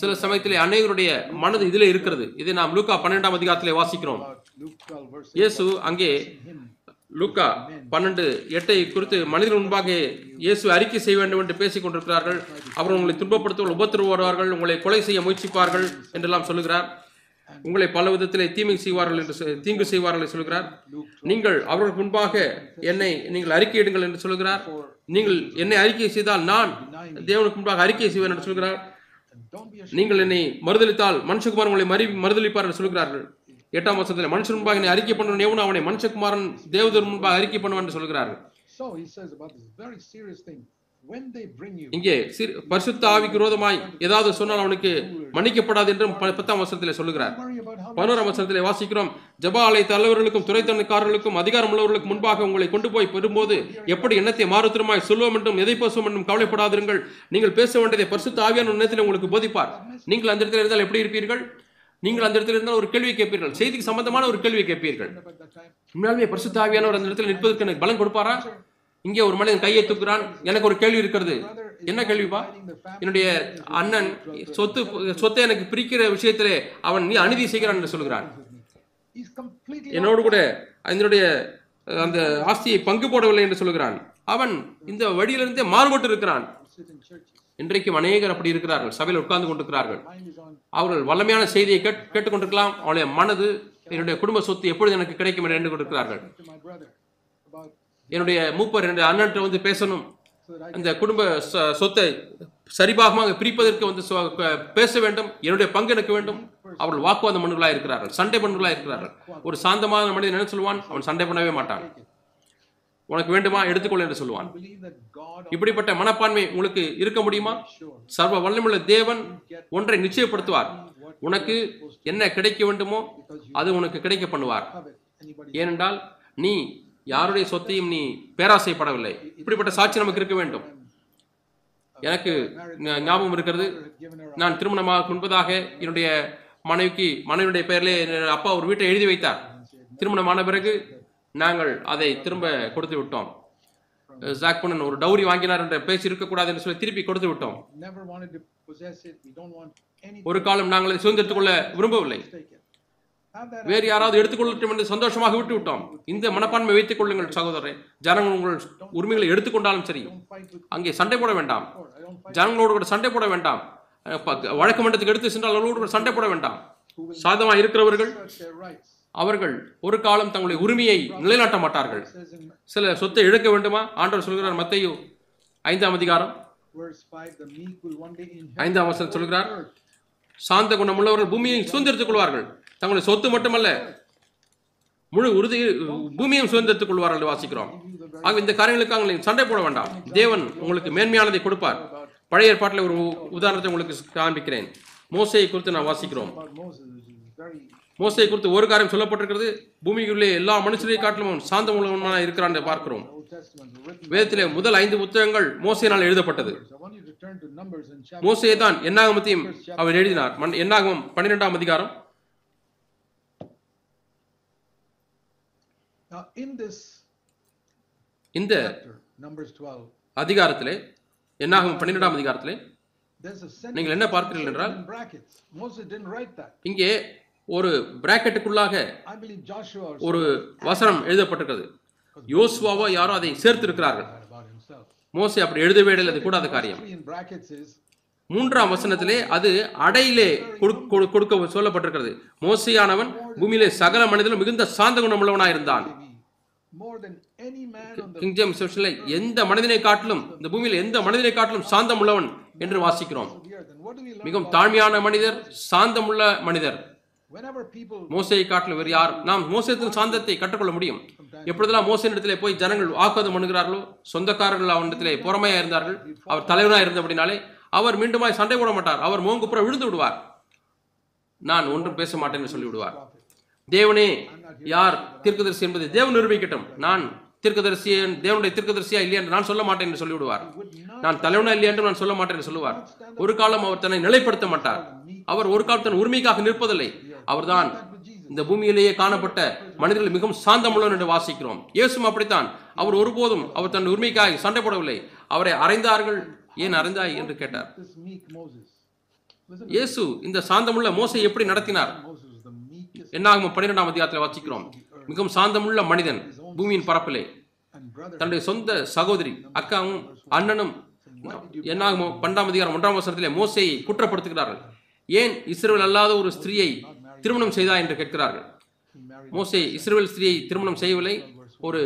சில சமயத்திலே அநேகருடைய மனது இதிலே இருக்கிறது. இதை நாம் லூக்கா பன்னெண்டாம் அதிகாரத்திலே வாசிக்கிறோம். இயேசு அங்கே லூக்கா பன்னெண்டு எட்டை குறித்து மனிதன் முன்பாக இயேசு அறிக்கை செய்ய வேண்டும் என்று பேசிக் கொண்டிருக்கிறார்கள். அவர் உங்களை துன்பப்படுத்த வருவார்கள் உங்களை கொலை செய்ய முயற்சிப்பார்கள் என்றெல்லாம் சொல்லுகிறார். உங்களை பல விதத்திலே தீமை செய்வார்கள் என்று தீங்கு செய்வார்கள் என்று சொல்கிறார் நீங்கள் அவர்களுக்கு முன்பாக என்னை நீங்கள் அறிக்கையிடுங்கள் என்று சொல்கிறார் நீங்கள் என்னை அறிக்கை செய்தால் நான் தேவனுக்கு முன்பாக அறிக்கை செய்வேன் என்று சொல்கிறார் நீங்கள் என்னை மறுதளித்தால் மனுஷகுமார் உங்களை மறி மறுதளிப்பார் என்று சொல்கிறார்கள் எட்டாம் வருஷத்தில் மனுஷன் முன்பாக என்னை அறிக்கை பண்ணுவன் எவனும் அவனை மனுஷகுமாரன் தேவதூர் முன்பாக அறிக்கை பண்ணுவான் என்று சொல்கிறார்கள். So he says about this very serious thing. When they bring you, இங்கே பரிசுத்த ஆவிக்கு விரோதமாய் ஏதாவது சொன்னால் அவனுக்கு மன்னிக்கப்படாது என்றும் பத்தாம் வருஷத்திலே சொல்லுகிறார். பதினோராம் வருஷத்திலே வாசிக்கிறோம் ஜப ஆலய தலைவர்களுக்கும் துறைத்தனக்காரர்களுக்கும் அதிகாரம் உள்ளவர்களுக்கும் முன்பாக உங்களை கொண்டு போய் பெறும்போது எப்படி எண்ணத்தை மாறுத்திரமாய் சொல்லுவோம் என்றும் எதை பேசுவோம் என்றும் கவலைப்படாதிருங்கள். நீங்கள் பேச வேண்டியதை பரிசுத்த ஆவியான நேரத்தில் உங்களுக்கு போதிப்பார். நீங்கள் அந்த இடத்துல இருந்தால் எப்படி இருப்பீர்கள்? நீங்கள் அந்த இடத்துல இருந்தால் ஒரு கேள்வி கேட்பீர்கள். செய்திக்கு சம்பந்தமான ஒரு கேள்வி கேட்பீர்கள். about that time. உண்மையாலுமே அந்த இடத்துல நிற்பதற்கு எனக்கு பலம் கொடுப்பாரா? இங்கே ஒரு மனிதன் கையை தூக்குறான். எனக்கு ஒரு கேள்வி இருக்கிறது. என்ன கேள்விப்பா? என்னுடைய அண்ணன் சொத்து சொத்தை எனக்கு பிரிக்கிற விஷயத்திலே அவன் நீ அநீதி செய்கிறான் என்று சொல்கிறான். என்னோடு கூட என்னுடைய அந்த ஆஸ்தியை பங்கு போடவில்லை என்று சொல்கிறான். அவன் இந்த வழியிலிருந்தே மாறுபட்டு இருக்கிறான். இன்றைக்கும் அநேகர் அப்படி இருக்கிறார்கள் சபையில் உட்கார்ந்து கொண்டிருக்கிறார்கள். அவர்கள் வல்லமையான செய்தியை கேட் கேட்டுக்கொண்டிருக்கலாம் அவளுடைய மனது என்னுடைய குடும்ப சொத்து எப்பொழுது எனக்கு கிடைக்கும் என்று எண்ணி கொண்டிருக்கிறார்கள் என்னுடைய மூப்பர் என்னுடைய அண்ணன் வந்து பேசணும். அந்த குடும்ப ச- சொத்தை சரிபாகமாக பிரிப்பதற்கு வந்து பேச வேண்டும் என்னுடைய பங்கு எனக்கு வேண்டும். அவர்கள் வாக்குவாத மனுகளாக இருக்கிறார்கள் சண்டை மனுகளாக இருக்கிறார்கள். ஒரு சாந்தமான மனிதன் என்ன சொல்லுவான்? அவன் சண்டை பண்ணவே மாட்டான். உனக்கு வேண்டுமா எடுத்துக்கொள் என்று சொல்லுவான். இப்படிப்பட்ட மனப்பான்மை உங்களுக்கு இருக்க முடியுமா? சர்வ வல்லமுள்ள தேவன் ஒன்றை நிச்சயப்படுத்துவார். உனக்கு என்ன கிடைக்க வேண்டுமோ அது உனக்கு கிடைக்க பண்ணுவார். ஏனென்றால் நீ யாருடைய சொத்தையும் நீ பேராசைப்படவில்லை. இப்படிப்பட்ட சாட்சி நமக்கு இருக்க வேண்டும். எனக்கு ஞாபகம் இருக்கிறது. நான் திருமணமாக முன்பதாக என்னுடைய மனைவிக்கு மனைவியுடைய பெயரிலே அப்பா ஒரு வீட்டை எழுதி வைத்தார். திருமணமான பிறகு நாங்கள் அதை திரும்ப கொடுத்து விட்டோம். from ஜாக் பண்ணன் ஒரு டௌரி வாங்கினார் என்ற பேச்சு இருக்கக்கூடாது என்று சொல்லி திருப்பி கொடுத்து விட்டோம். ஒரு காலம் நாங்கள் அதை சுதந்திரத்துக் கொள்ள விரும்பவில்லை. வேறு யாராவது எடுத்துக்கொள்ளட்டும் என்று சந்தோஷமாக விட்டு விட்டோம். இந்த மனப்பான்மை வைத்துக் கொள்ளுங்கள் சகோதரரே. ஜனங்கள் உங்கள் உரிமைகளை எடுத்துக்கொண்டாலும் சரி. அங்கே சண்டை போட வேண்டாம். ஜனங்களோடு கூட சண்டை போட வேண்டாம். வழக்கு மன்றத்துக்கு எடுத்து சென்றால் அவர்களோடு கூட சண்டை போட வேண்டாம். who will சாதமா இருக்கிறவர்கள். அவர்கள் ஒரு காலம் தங்களுடைய உரிமையை நிலைநாட்ட மாட்டார்கள். சில சொத்தை இழக்க வேண்டுமா? ஆண்டவர் சொல்கிறார் மத்தையோ ஐந்தாம் அதிகாரம். ஐந்தாம் வசனம் சொல்கிறார் சாந்த குணம் உள்ளவர்கள் பூமியை சுதந்திரத்துக் கொள்வார்கள். தங்களுடைய சொத்து மட்டுமல்ல முழு உறுதி பூமியும் சுதந்திரத்துக் கொள்வார்கள் வாசிக்கிறோம். ஆக இந்த காரியங்களுக்காக நீங்கள் சண்டை போட வேண்டாம். தேவன் உங்களுக்கு மேன்மையானதை கொடுப்பார். பழைய ஏற்பாட்டில் ஒரு உதாரணத்தை உங்களுக்கு காண்பிக்கிறேன். மோசையை குறித்து நான் வாசிக்கிறோம். மோசை குறித்து ஒரு காரியம் சொல்லப்பட்டிருக்கிறது. பூமிக்குள்ளே எல்லா மனுஷரை காட்டிலும் சாந்த உள்ளவனாக இருக்கிறான் என்று பார்க்கிறோம். வேதத்திலே முதல் ஐந்து புத்தகங்கள் மோசையினால் எழுதப்பட்டது. மோசையை தான் என்னாகமத்தையும் அவர் எழுதினார். என்னாகமம் பன்னிரெண்டாம் அதிகாரம். இந்த அதிகாரத்திலே என்னாகும் பன்னிரெண்டாம் அதிகாரத்திலே நீங்கள் என்ன பார்க்கிறீர்கள் என்றால் இங்கே ஒரு பிராக்கெட்டுக்குள்ளாக ஒரு வசனம் எழுதப்பட்டிருக்கிறது. யோசுவாவோ யாரோ அதை சேர்த்திருக்கிறார்கள். மோசே அப்படி எழுதவே இல்லை அது கூடாத காரியம். மூன்றாம் வசனத்திலே அது அடையிலே கொடு- கொடு- கொடுக்க சொல்லப்பட்டிருக்கிறது. மோசையானவன் பூமியிலே சகல மனிதனும் மிகுந்த சாந்த ஜேம்ஸ் வெர்ஷனில் எந்த மனிதனை காட்டிலும் இந்த பூமியில் எந்த மனிதனை காட்டிலும் சாந்தம் உள்ளவன் என்று வாசிக்கிறோம்? மிகவும் தாழ்மையான மனிதர் சாந்தமுள்ள மனிதர். மோசையை காட்டிலும் வேறு யார்? நாம் மோசத்தின் சாந்தத்தை கற்றுக்கொள்ள முடியும். எப்பொழுதெல்லாம் மோசனிடத்திலே போய் ஜனங்கள் வாக்குவாதம் பண்ணுகிறார்களோ சொந்தக்காரர்கள் அவனிடத்திலே பொறாமையா இருந்தார்கள் அவர் தலைவனாக இருந்தபடினாலே அவர் மீண்டுமாய் சண்டை போட மாட்டார். அவர் மோங்குப்புற விழுந்து விடுவார். நான் ஒன்றும் பேச மாட்டேன் என்று சொல்லி விடுவார் தேவனே யார் தீர்க்கதரிசி என்பதை தேவன் நிரூபிக்கட்டும். நான் தீர்க்கதரிசி தேவனுடைய தீர்க்கதரிசியா இல்லையா என்று நான் சொல்ல மாட்டேன் என்று சொல்லிவிடுவார். நான் தலைவனா இல்லையா என்று நான் சொல்ல மாட்டேன் என்று சொல்லுவார். ஒரு காலம் அவர் தன்னை நிலைப்படுத்த மாட்டார். அவர் ஒரு காலம் தன் உரிமைக்காக நிற்பதில்லை. அவர்தான் இந்த பூமியிலேயே காணப்பட்ட மனிதர்கள் மிகவும் சாந்தமுள்ளவர் என்று வாசிக்கிறோம். இயேசும் அப்படித்தான். அவர் ஒருபோதும் அவர் தன் உரிமைக்காக சண்டை போடவில்லை. அவரை அறைந்தார்கள் ஏன் அறைந்தாய் என்று கேட்டார். இயேசு இந்த சாந்தமுள்ள மோசை எப்படி நடத்தினார்? என்னாகும் பன்னிரெண்டாம் அதிகாரத்தில் வாசிக்கிறோம். மிகவும் சாந்தமுள்ள மனிதன் பூமியின் பரப்பிலே. தன்னுடைய சொந்த சகோதரி அக்காவும் அண்ணனும் என்னாகும் பன்னெண்டாம் அதிகாரம் ஒன்றாம் வசனத்திலே மோசையை குற்றப்படுத்துகிறார்கள். ஏன் இஸ்ரேல் அல்லாத ஒரு ஸ்திரீயை திருமணம் செய்தா என்று கேட்கிறார்கள். மோசே இஸ்ரேல் ஸ்திரியை திருமணம் செய்யவில்லை. ஒரு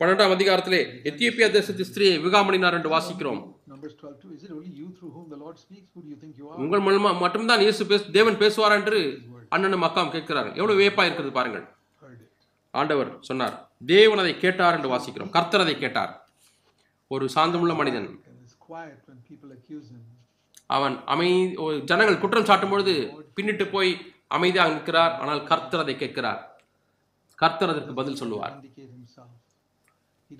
பன்னெண்டாம் அதிகாரத்திலே எத்தியோப்பியா தேசத்து ஸ்திரியை விகாமணினார் என்று வாசிக்கிறோம். உங்கள் மூலமா மட்டும்தான் இயேசு பேச தேவன் பேசுவார் என்று அண்ணனும் அக்காவும் கேட்கிறார்கள். எவ்வளவு வியப்பா இருக்கிறது பாருங்கள். ஆண்டவர் சொன்னார் தேவன் அதை கேட்டார் என்று வாசிக்கிறோம். கர்த்தர் அதை கேட்டார். ஒரு சாந்தமுள்ள மனிதன். அவன் அமை ஜனங்கள் குற்றம் சாட்டும் பொழுது பின்னிட்டு போய் அமைதியாக நிற்கிறார். ஆனால் கர்த்தர் அதை கேட்கிறார். கர்த்தர் அதற்கு பதில் சொல்லுவார்.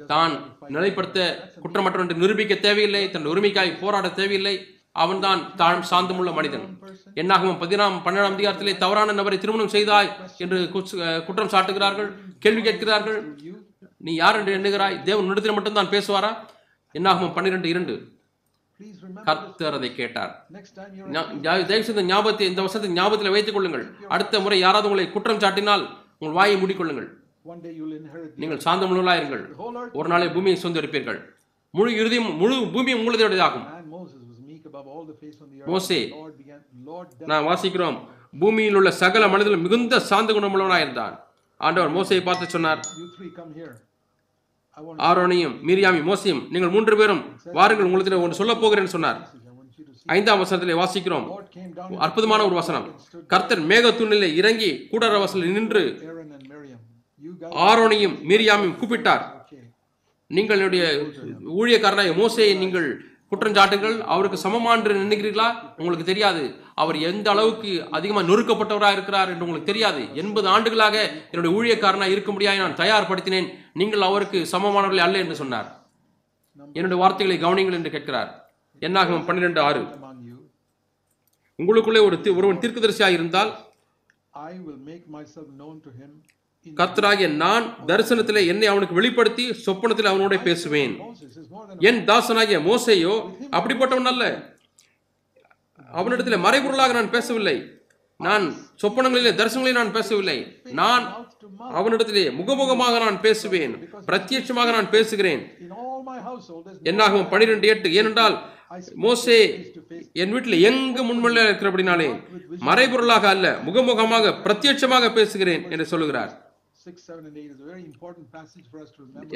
தான் நிலைப்படுத்த குற்றமற்ற என்று நிரூபிக்க தேவையில்லை தன் உரிமைக்காய் போராட தேவையில்லை. அவன்தான் தான் சாந்தமுள்ள மனிதன். என்னாகும் பதினாம் பன்னெண்டாம் அதிகாரத்திலே தவறான நபரை திருமணம் செய்தாய் என்று குற்ற- குற்றம் சாட்டுகிறார்கள் கேள்வி கேட்கிறார்கள். நீ யார் என்று எண்ணுகிறாய்? தேவன் இடத்தில் மட்டும்தான் பேசுவாரா? என்னாகும் பன்னிரெண்டு இரண்டு. கர்த்தர் அதை கேட்டார். தயவு செய்து ஞாபகத்தை இந்த வசனத்தை ஞாபகத்தில் வைத்துக் கொள்ளுங்கள். அடுத்த முறை யாராவது உங்களை குற்றம் சாட்டினால் உங்கள் வாயை மூடிக்கொள்ளுங்கள். நீங்கள் சாந்தமுள்ளவர்களாக இருங்கள். ஒரு நாளை பூமியை சொந்தரிப்பீர்கள் முழு இறுதியும் முழு பூமியும் உங்களுடையதாகும். மோசே நான் வாசிக்கிறோம். பூமியில் உள்ள சகல மனிதர்களும் மிகுந்த சாந்த குணமுள்ளவனாக இருந்தான் ஆண்டவர் மோசையை பார்த்து சொன்னார் ஆரோனையும் மீரியாமி மோசையும் நீங்கள் மூன்று பேரும் வாருங்கள் உங்களுக்கு ஒன்று சொல்லப் போகிறேன்னு சொன்னார். ஐந்தாம் வசனத்திலே வாசிக்கிறோம். அற்புதமான ஒரு வசனம். கர்த்தர் மேகத்தூணிலே இறங்கி கூடார வாசலில் நின்று ஆரோனையும் மீரியாமையும் கூப்பிட்டார். நீங்கள் என்னுடைய ஊழியக்காரனாய மோசையை நீங்கள் குற்றஞ்சாட்டுங்கள் அவருக்கு சமமான என்று நினைக்கிறீர்களா? உங்களுக்கு தெரியாது. அவர் எந்த அளவுக்கு அதிகமாக நொறுக்கப்பட்டவராக இருக்கிறார் என்று உங்களுக்கு தெரியாது. எண்பது ஆண்டுகளாக என்னுடைய ஊழியக்காரனாக இருக்கும்படியாக நான் தயார்படுத்தினேன். நீங்கள் அவருக்கு சமமானவர்கள் அல்ல என்று சொன்னார். என்னுடைய வார்த்தைகளை கவனிங்கள் என்று கேட்கிறார். என்னாகும் பன்னிரெண்டு ஆறு. உங்களுக்குள்ளே ஒரு ஒருவன் தீர்க்கதரிசியாக இருந்தால் I will make myself known to him கர்த்தராகிய நான் தரிசனத்திலே என்னை அவனுக்கு வெளிப்படுத்தி சொப்பனத்தில் அவனோட பேசுவேன். என் தாசனாகிய மோசேயோ அப்படிப்பட்டவன் அல்ல. அவனிடத்தில் மறைபொருளாக நான் பேசவில்லை. நான் சொப்பனங்களிலே தரிசனங்களிலே நான் பேசவில்லை. நான் அவனிடத்திலே முகமுகமாக நான் பேசுவேன். பிரத்யட்சமாக நான் பேசுகிறேன். என்னாகும் பனிரெண்டு எட்டு. ஏனென்றால் மோசே என் வீட்டில் எங்கு முன்மல்ல இருக்கிறபடினாலே மறைபொருளாக அல்ல முகமுகமாக பிரத்யட்சமாக பேசுகிறேன் என்று சொல்லுகிறார்.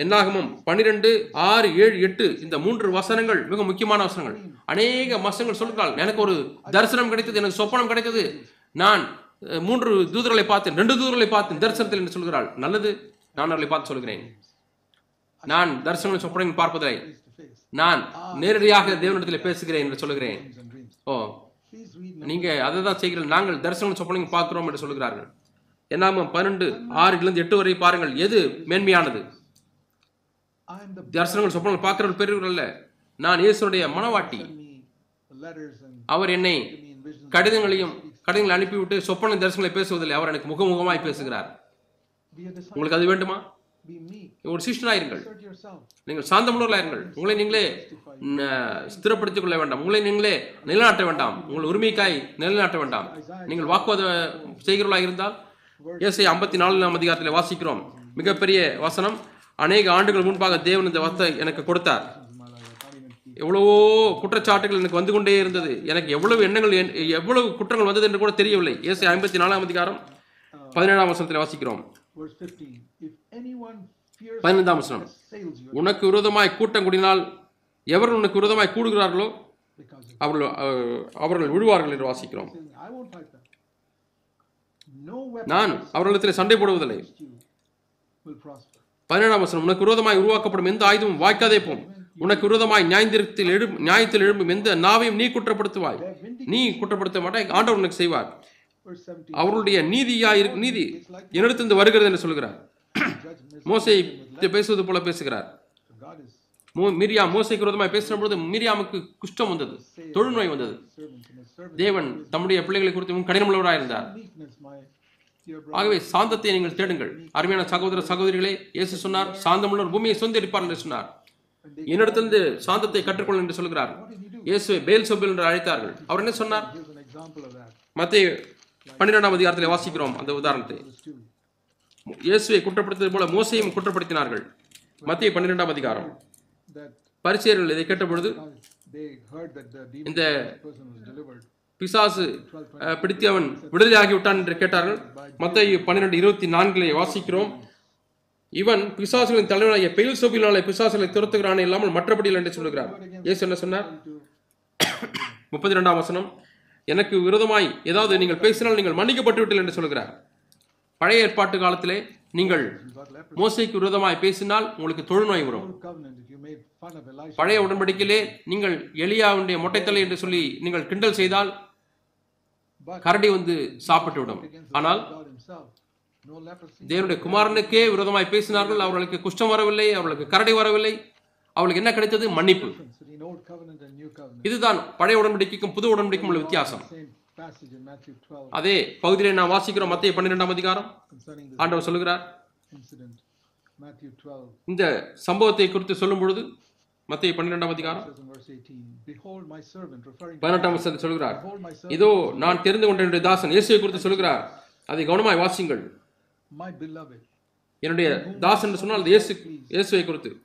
என்னாகமும் பனிரெண்டு ஆறு ஏழு எட்டு இந்த மூன்று வசனங்கள் மிக முக்கியமான வசனங்கள். அநேக வசனங்கள் சொல்கிறாள் எனக்கு ஒரு தரிசனம் கிடைத்தது எனக்கு சொப்பனம் கிடைத்தது. நான் மூன்று தூதர்களை பார்த்தேன் ரெண்டு தூதர்களை பார்த்தேன் தரிசனத்தில் என்று சொல்கிறாள். நல்லது நான் அவர்களை பார்த்து சொல்கிறேன். நான் தரிசனங்கள் சொப்பனங்கள் பார்ப்பதில்லை. நான் நேரடியாக தேவனிடத்தில் பேசுகிறேன் என்று சொல்கிறேன் ஓ நீங்க அதை தான் செய்கிறீர்கள். நாங்கள் தரிசனம் சொப்பனங்கள் பார்க்கிறோம் என்று சொல்கிறார்கள். என்னாமம் பன்னெண்டு ஆறிலிருந்து எட்டு வரை பாருங்கள். எது மேன்மையானது? தரிசனங்கள் சொப்பனங்கள் பார்க்கிறவர்கள் பெரியவர்கள் அல்ல. நான் இயேசுடைய மனவாட்டி. அவர் என்னை கடிதங்களையும் கடிதங்களை அனுப்பிவிட்டு சொப்பன தரிசனங்களை பேசுவதில்லை. அவர் எனக்கு முகமுகமாய் பேசுகிறார். உங்களுக்கு அது வேண்டுமா? ஒரு சிஷ்டனாயிருங்கள் நீங்கள் சாந்தமுள்ளவர்களாயிருங்கள் உங்களை நீங்களே ஸ்திரப்படுத்திக் கொள்ள வேண்டாம். உங்களை நீங்களே நிலைநாட்ட வேண்டாம். உங்கள் உரிமைக்காய் நிலைநாட்ட வேண்டாம். நீங்கள் வாக்குவாதம் செய்கிறவர்களாக இருந்தால் ஏசை ஐம்பத்தி நாலாம் அதிகாரத்தில் வாசிக்கிறோம். மிகப்பெரிய வசனம். அநேக ஆண்டுகள் முன்பாக தேவன் இந்த வசத்தை எனக்கு கொடுத்தார். எவ்வளவோ குற்றச்சாட்டுகள் எனக்கு வந்து கொண்டே இருந்தது. எனக்கு எவ்வளவு எண்ணங்கள் எவ்வளவு குற்றங்கள் வந்தது என்று கூட தெரியவில்லை. ஏசை ஐம்பத்தி நாலாம் அதிகாரம் பதினேழாம் வசனத்தில் வாசிக்கிறோம். Verse 15. If anyone fears பதினைந்தாம் வசனம். உனக்கு விரோதமாய் கூட்டம் கூடினால் எவர் உனக்கு விரோதமாய் கூடுகிறார்களோ அவர்கள் அவர்கள் விழுவார்கள் என்று வாசிக்கிறோம். நான் அவர்களிடத்தில் சண்டை போடுவதில்லை. பதினேழாம் வசனம் உனக்கு விரோதமாய் உருவாக்கப்படும் எந்த ஆயுதமும் வாய்க்காதே போம் உனக்கு விரோதமாய் நியாயத்தில் எழும் நியாயத்தில் எழும்பும் எந்த நாவையும் நீ குற்றப்படுத்துவாய். நீ குற்றப்படுத்த மாட்டாய். ஆண்டவர் உனக்கு செய்வார். Verse 17. அவர்களுடைய நீதியா இருக்கு நீதி என்னிடத்திலிருந்து வருகிறது என்று சொல்கிறார். மோசை பேசுவது போல பேசுகிறார். மிரியா மோசைக்கு விரோதமாய் பேசின பொழுது மிரியாமுக்கு குஷ்டம் வந்தது தொழுநோய் வந்தது. தேவன் தம்முடைய பிள்ளைகளை குறித்து மிகவும் கடினமுள்ளவராக இருந்தார். ஆகவே சாந்தத்தை நீங்கள் தேடுங்கள். அருமையான சகோதர சகோதரிகளே இயேசு சொன்னார் சாந்தமுள்ளவர் பூமியை சொந்தரிப்பார் என்று சொன்னார். என்னிடத்திலிருந்து சாந்தத்தை கற்றுக்கொள் என்று சொல்கிறார். இயேசுவை பேல் சொபில் என்று அழைத்தார்கள். அவர் என்ன சொன்னார். மத்திய பன்னிரெண்டாம் அதிகாரத்தில் வாசிக்கிறோம் அந்த உதாரணத்தை. Verse 2. இயேசுவை குற்றப்படுத்தியது போல மோசையும் குற்றப்படுத்தினார்கள். மத்திய பன்னிரெண்டாம் அதிகாரம். பரிசேயர்கள் இதை கேட்டபொழுது they heard that the demon இந்த person was delivered. பிசாசு பிடித்து அவன் விடுதலையாகி விட்டான் என்று கேட்டார்கள். மத்திய பன்னிரெண்டு இருபத்தி நான்கிலே வாசிக்கிறோம். இவன் பிசாசுகளின் தலைவனாகிய பெயில் சோபிலான பிசாசுகளை துரத்துகிறானே இல்லாமல் மற்றபடி என்று சொல்லுகிறார். இயேசு என்ன சொன்னார்? முப்பத்தி ரெண்டாம் வசனம். எனக்கு விரோதமாய் ஏதாவது நீங்கள் பேசினால் நீங்கள் மன்னிக்கப்பட்டு விட்டீர்கள் என்று சொல்கிறார் பழைய ஏற்பாட்டு காலத்திலே நீங்கள். மோசைக்கு விரோதமாய் பேசினால் உங்களுக்கு தொழுநோய் வரும். பழைய உடன்படிக்கையிலே நீங்கள் எலியாவுடைய மொட்டைத்தலை என்று சொல்லி நீங்கள் கிண்டல் செய்தால் கரடி வந்து சாப்பிட்டு விடும் ஆனால் தேவனுடைய குமாரனுக்கே விரோதமாய் பேசினார்கள். அவர்களுக்கு குஷ்டம் வரவில்லை அவர்களுக்கு கரடி வரவில்லை. அவளுக்கு என்ன கிடைத்தது? மன்னிப்பு. இதுதான் பழைய உடன்படிக்கைக்கும் புது உடன்படிக்கும் உள்ள வித்தியாசம். அதே பகுதியிலே நான் வாசிக்கிறோம் மத்திய பன்னிரெண்டாம் அதிகாரம். ஆண்டவர் சொல்லுகிறார். இந்த சம்பவத்தை குறித்து சொல்லும் பொழுது மத்திய பன்னிரெண்டாம் அதிகாரம். Says in verse 18, Behold my servant, referring to பதினெட்டாம் வசனத்தில் சொல்கிறார். இதோ நான் தெரிந்து கொண்ட என்னுடைய தாசன் இயேசுவை குறித்து சொல்கிறார். அதை கவனமாய் வாசிங்கள். என்னுடைய தாசன் என்று சொன்னால் இயேசு இயேசுவை குறித்து.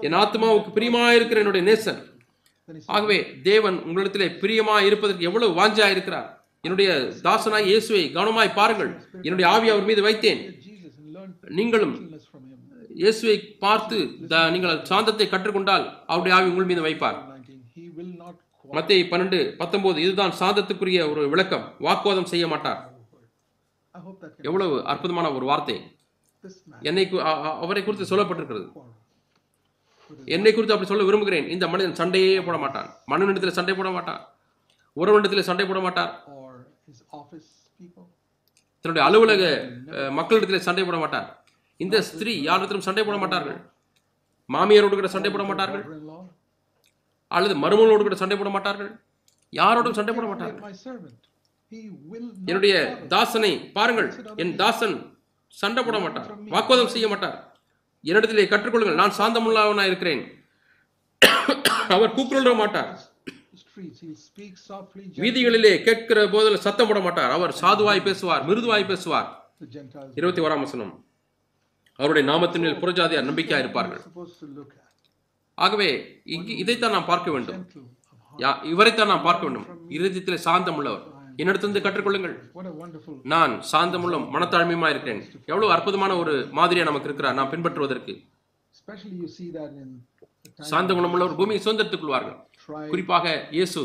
என் ஆத்மாவுக்கு பிரியமாயிருக்கிற என்னுடைய நேசன். ஆகவே தேவன் உங்களிடத்திலே பிரியமாய் இருப்பதற்கு எவ்வளவு வாஞ்சியா இருக்கிறார். என்னுடைய தாசனாய் இயேசுவை கவனமாய் பாருங்கள். என்னுடைய ஆவி அவர் மீது வைத்தேன். "Fear Jesus and learn நீங்களும். இயேசுவை பார்த்து நீங்கள் சாந்தத்தை கற்றுக்கொண்டால் அவருடைய ஆவி உங்கள் மீது வைப்பார். 19, He will not quarrel. மத்திய பன்னெண்டு பத்தொன்பது இதுதான் சாந்தத்துக்குரிய ஒரு விளக்கம். வாக்குவாதம் செய்ய மாட்டார். எவ்வளவு அற்புதமான ஒரு வார்த்தை. என்னை அவரை குறித்து சொல்லப்பட்டிருக்கிறது. என்னை குறித்து அப்படி சொல்ல விரும்புகிறேன். இந்த மனிதன் சண்டையே போட மாட்டான். மன்னனிடத்தில் சண்டை போட மாட்டான். உறவனிடத்தில் சண்டை போட மாட்டார். தன்னுடைய அலுவலக மக்களிடத்தில் சண்டை போட மாட்டார். இந்த ஸ்திரீ யாரிடத்திலும் சண்டை போட மாட்டார்கள்? மாமியாரோடு கூட சண்டை போட மாட்டார்கள்? அல்லது மருமகளோடு கூட சண்டை போட மாட்டார்கள்? யாரோடும் சண்டை போட மாட்டார்கள்? என்னுடைய தாசனை பாருங்கள் என் தாசன் சண்டை போட மாட்டார் வாக்குவாதம் செய்ய மாட்டார். என்னிடத்திலே கற்றுக்கொள்ளுங்கள் நான் சாந்தமுள்ளவனாய் இருக்கிறேன். அவர் கூக்குரலிட மாட்டார். வீதிகளிலே கேட்கிற போதில் சத்தம் போட மாட்டார். அவர் சாதுவாய் பேசுவார் மிருதுவாய் பேசுவார். இருபத்தி ஓராம் வசனம். அவருடைய நாமத்தின் மேல் புறஜாதியார் நம்பிக்கையாக இருப்பார்கள். ஆகவே இங்கு இதைத்தான் நாம் பார்க்க வேண்டும். இவரைத்தான் நாம் பார்க்க வேண்டும். இறுதியத்தில் சாந்தம் உள்ளவர் என்னிடத்திலிருந்து கற்றுக்கொள்ளுங்கள். நான் சாந்தமுள்ள மனத்தாழ்மையுமா இருக்கிறேன். எவ்வளவு அற்புதமான ஒரு மாதிரியா நமக்கு இருக்கிறார். நான் பின்பற்றுவதற்கு. சாந்த குணமுள்ளவர் பூமியை சுதந்திரத்துக் கொள்வார்கள். குறிப்பாக இயேசு.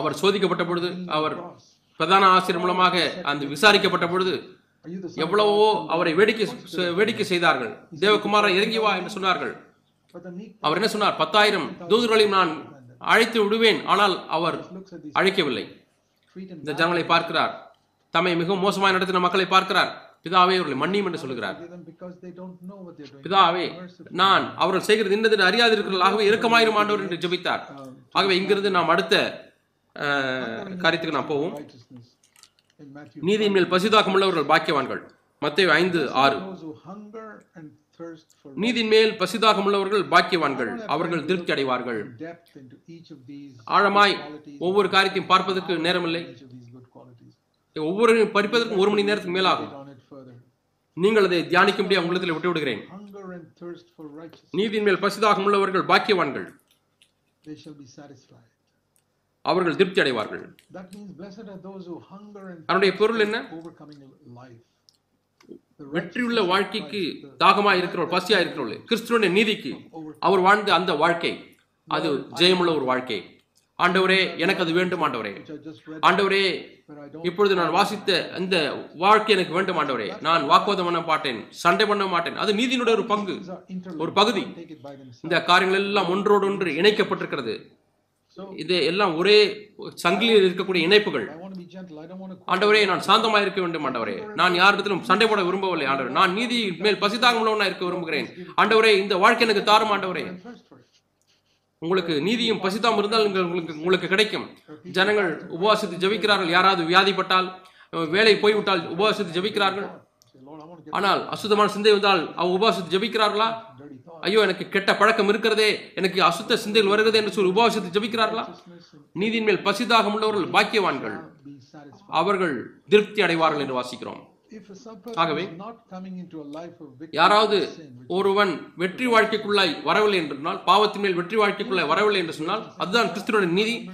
அவர் சோதிக்கப்பட்ட பொழுது அவர் பிரதான ஆசிரியர் மூலமாக அந்த விசாரிக்கப்பட்ட பொழுது எவ்வளவோ அவரை வேடிக்கை வேடிக்கை செய்தார்கள். தேவகுமாரா இறங்கி வா என்று சொன்னார்கள். அவர் என்ன சொன்னார்? பத்தாயிரம் தூதர்களையும் நான் அழைத்து விடுவேன். ஆனால் அவர் அழைக்கவில்லை. இந்த ஜனங்களை பார்க்கிறார். தம்மை மிகவும் மோசமாக நடத்தின மக்களை பார்க்கிறார். பிதாவே அவர்களை மன்னியும் என்று சொல்கிறார். பிதாவே நான் அவர்கள் செய்கிறது இன்னது அறியாதிருக்கிறார்கள் ஆகவே இரக்கமாயிரும் ஆண்டவர் என்று ஜெபித்தார். ஆகவே இங்கிருந்து நாம் அடுத்த காரியத்துக்கு நாம் போவோம். நீதியின் மேல் பசிதாக்கம் உள்ளவர்கள் பாக்கியவான்கள். மத்திய ஐந்து ஆறு. Those நீதியின் மேல் பசிதாகம் உள்ளவர்கள் பாக்கியவான்கள். அவர்கள் திருப்தி அடைவார்கள். ஆழமாய் ஒவ்வொரு காரியத்தையும் பார்ப்பதற்கு நேரமில்லை. ஒவ்வொரு படிப்பதற்கும் ஒரு மணி நேரத்துக்கு மேலாகும். நீங்கள் அதை தியானிக்கும்படி உங்களிடத்தில் விட்டு விடுகிறேன் நீதியின் மேல் பசிதாகம் உள்ளவர்கள் பாக்கியவான்கள் அவர்கள் திருப்தி அடைவார்கள் அதனுடைய பொருள் என்ன? வெற்றியுள்ள வாழ்க்கைக்கு தாகமாய் இருக்கிறவள் பசியா இருக்கிறவள் கிறிஸ்துவனுடைய நீதிக்கு அவர் வாழ்ந்த அந்த வாழ்க்கை அது ஜெயமுள்ள ஒரு வாழ்க்கை. ஆண்டவரே எனக்கு அது வேண்டும் ஆண்டவரே. ஆண்டவரே இப்பொழுது நான் வாசித்த அந்த வாழ்க்கை எனக்கு வேண்டும் ஆண்டவரே. நான் வாக்குவாதம் பண்ண மாட்டேன் சண்டை பண்ண மாட்டேன். அது நீதியினுடைய ஒரு பங்கு. ஒரு பகுதி. இந்த காரியங்கள் எல்லாம் ஒன்றோடு ஒன்று இணைக்கப்பட்டிருக்கிறது. இது எல்லாம் ஒரே சங்கிலியில் இருக்கக்கூடிய இணைப்புகள். ஆண்டவரே நான் சாந்தமாக இருக்க வேண்டும் ஆண்டவரே. நான் யாரிடத்திலும் சண்டை போட விரும்பவில்லை ஆண்டவரே. நான் நீதி மேல் உள்ளவனா இருக்க விரும்புகிறேன். ஆண்டவரே இந்த வாழ்க்கை எனக்கு தாரும் ஆண்டவரே. உங்களுக்கு நீதியும் பசிதாம் இருந்தால் உங்க- உங்களுக்கு உங்களுக்கு கிடைக்கும். ஜனங்கள் உபவாசித்து ஜெபிக்கிறார்கள். யாராவது வியாதிப்பட்டால் வேலை போய்விட்டால் உபவாசித்து ஜெபிக்கிறார்கள். ஆனால் அசுத்தமான சிந்தை வந்தால் அவங்க உபவாசித்து ஜெபிக்கிறார்களா. ஐயோ எனக்கு கெட்ட பழக்கம் இருக்கிறதே எனக்கு அசுத்த சிந்தைகள் வருகிறது என்று சொல்லி உபவாசத்தை ஜபிக்கிறார்களா? நீதியின் மேல் பசிதாகம் உள்ளவர்கள் பாக்கியவான்கள். அவர்கள் திருப்தி அடைவார்கள் என்று வாசிக்கிறோம். ஆகவே, யாராவது ஒருவன் வெற்றி வாழ்க்கைக்குள்ளாய் வரவில்லை என்று பாவத்தின் மேல் வெற்றி வாழ்க்கைக்குள்ளாய் வரவில்லை என்று சொன்னால் அதுதான் கிறிஸ்துவனுடைய நீதி.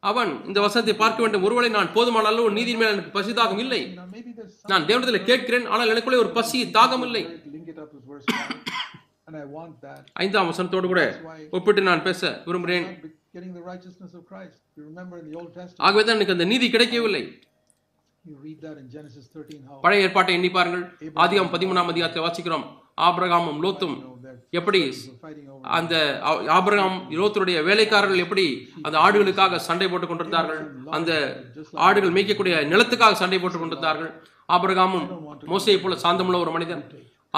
அவன் இந்த வசனத்தை பார்க்க வேண்டும். ஒருவேளை நான் போதுமான அளவு நீதியின் மேல் எனக்கு பசிதாகம் இல்லை. நான் தேவனத்தில் கேட்கிறேன் ஆனால் எனக்குள்ளே ஒரு பசி தாகம் இல்லை ஐந்தாம் வசனத்தோடு கூட ஒப்பிட்டு நான் பேச விரும்புகிறேன். ஆகவே தான் எனக்கு அந்த நீதி கிடைக்கவில்லை. You read that in Genesis 13, how பழைய ஏற்பாட்டை எண்ணி பாருங்கள். ஆதியாம் பதிமூணாம் அதிகாரத்தை வாசிக்கிறோம். ஆபிரகாமும் லோத்தும் எப்படி அந்த ஆபிரகாம் லோத்துடைய வேலைக்காரர்கள் எப்படி அந்த ஆடுகளுக்காக சண்டை போட்டுக் கொண்டிருந்தார்கள். அந்த ஆடுகள் மேய்க்கக்கூடிய நிலத்துக்காக சண்டை போட்டுக் கொண்டிருந்தார்கள். ஆபிரகாமும் மோசையை போல சாந்தமுள்ள ஒரு மனிதன்.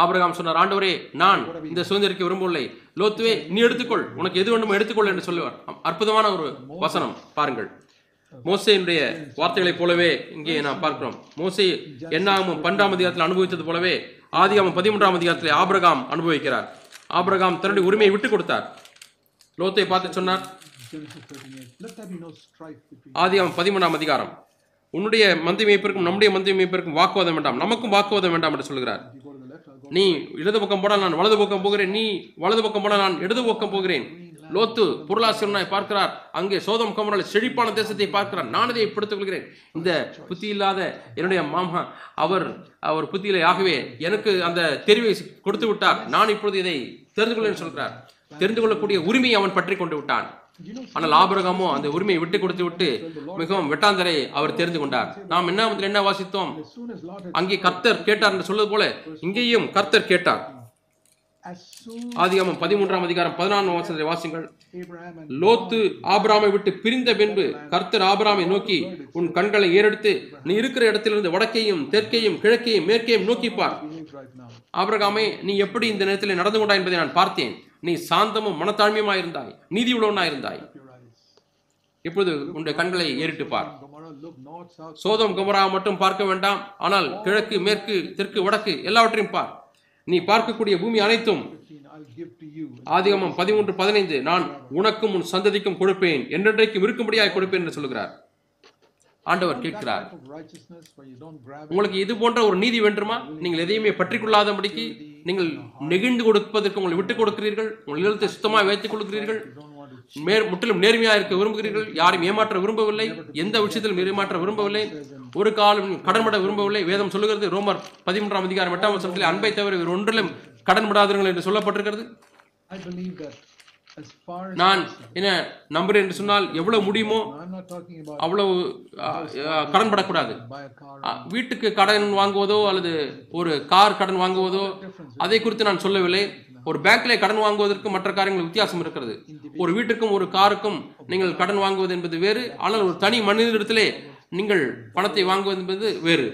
ஆபிரகாம் சொன்னார் ஆண்டவரே நான் இந்த சுதந்திரிக்க விரும்பவில்லை. லோத்துவே நீ எடுத்துக்கொள். உனக்கு எது வேண்டுமோ எடுத்துக்கொள் என்று சொல்லுவார். அற்புதமான ஒரு வசனம். பாருங்கள். மோசையினுடைய வார்த்தைகளைப் போலவே இங்கே நாம் பார்க்கிறோம். மோசை எண்ணாகமும் பன்னெண்டாம் அதிகாரத்தில் அனுபவித்தது போலவே ஆதிகாமம் பதிமூன்றாம் அதிகாரத்தில் ஆபிரகாம் அனுபவிக்கிறார். ஆபிரகாம் தன்னுடைய உரிமையை விட்டுக் கொடுத்தார். லோத்தை பார்த்து சொன்னார். ஆதிகாமம் 13, 8. Let there be no strife between ஆதியாகமம் பதிமூணாம் அதிகாரம். உன்னுடைய மந்தை மேய்ப்பிற்கும் நம்முடைய மந்திய மேய்ப்பிற்கும் வாக்குவாதம் வேண்டாம். நமக்கும் வாக்குவாதம் வேண்டாம் என்று சொல்கிறார் நீ இடது பக்கம் போனால் நான் வலது பக்கம் போகிறேன். நீ வலது பக்கம் போனால் நான் இடது பக்கம் போகிறேன். லோத்து பொருளாசிரியனாய் பார்க்கிறார். அங்கே சோதம் கமரல் செழிப்பான தேசத்தை பார்க்கிறார். நான் இதை படுத்துக் கொள்கிறேன் இந்த புத்தி இல்லாத என்னுடைய மாமா அவர் அவர் புத்தியில ஆகவே எனக்கு அந்த தெரிவை கொடுத்து விட்டார். நான் இப்பொழுது இதை தெரிந்து கொள்ளேன் சொல்கிறார். தெரிந்து கொள்ளக்கூடிய உரிமையை அவன் பற்றி கொண்டு விட்டான். ஆனால் ஆபிரகாமோ அந்த உரிமையை விட்டு கொடுத்து விட்டு மிகவும் வெட்டாந்தரை அவர் தெரிந்து கொண்டார். நாம் என்ன என்ன வாசித்தோம்? அங்கே கர்த்தர் கேட்டார் என்று சொல்வது போல இங்கேயும் கர்த்தர் கேட்டார். ஆதிகாமம் பதிமூன்றாம் அதிகாரம் பதினான்கு வாசத்தை வாசிங்கள் லோத்து ஆபராமை விட்டு பிரிந்த பின்பு கர்த்தர் ஆபராமை நோக்கி உன் கண்களை ஏறெடுத்து நீ இருக்கிற இடத்திலிருந்து வடக்கையும் தெற்கையும் கிழக்கையும் மேற்கையும் நோக்கிப்பார் behave ஆபிரகாமே நீ எப்படி இந்த நேரத்தில் நடந்து கொண்டாய் என்பதை நான் பார்த்தேன். நீ சாந்தமும் மனத்தாழ்மையுமாயிருந்தாய் நீதி உள்ளவனா இருந்தாய் இப்பொழுது உன்னுடைய கண்களை ஏறிட்டு பார். சோதம் குமரா மட்டும் பார்க்க வேண்டாம். ஆனால் கிழக்கு மேற்கு தெற்கு வடக்கு எல்லாவற்றையும் பார். நீ பார்க்கக்கூடிய பூமி அனைத்தும் ஆதிகமம் பதிமூன்று பதினைந்து. நான் உனக்கும் உன் சந்ததிக்கும் கொடுப்பேன். என்றென்றைக்கும் இருக்கும்படியாக கொடுப்பேன் என்று சொல்கிறார் ஆண்டவர் கேட்கிறார். உங்களுக்கு இது போன்ற ஒரு நீதி வேண்டுமா? நீங்கள் எதையுமே பற்றிக்கொள்ளாதபடிக்கு நீங்கள் நெகிழ்ந்து கொடுப்பதற்கு உங்களை விட்டுக் கொடுக்கிறீர்கள். உங்கள் இல்லத்தை சுத்தமாக வைத்துக் to மேற் முற்றிலும் நேர்மையா இருக்க விரும்புகிறீர்கள். யாரையும் ஏமாற்ற விரும்பவில்லை. எந்த விஷயத்திலும் ஏமாற்ற விரும்பவில்லை. ஒரு காலம் கடன்பட விரும்பவில்லை. வேதம் சொல்லுகிறது ரோமர் பதிமூன்றாம் அதிகாரம் எட்டாம் வசனத்தில் அன்பை தவிர வேறு ஒன்றிலும் கடன் விடாதீர்கள் என்று சொல்லப்பட்டிருக்கிறது. நான் என்ன நம்புறேன் என்று சொன்னால் எவ்வளவு முடியுமோ அவ்வளவு கடன் படக்கூடாது வீட்டுக்கு கடன் வாங்குவதோ அல்லது ஒரு கார் கடன் வாங்குவதோ அதை குறித்து நான் சொல்லவில்லை. ஒரு பேங்க்ல கடன் வாங்குவதற்கு மற்ற காரியங்கள் வித்தியாசம் இருக்கிறது. ஒரு வீட்டுக்கும் ஒரு காருக்கும் நீங்கள் கடன் வாங்குவது என்பது வேறு ஆனால் ஒரு தனி மனிதனிடத்திலே நீங்கள் பணத்தை வாங்குவது என்பது வேறு.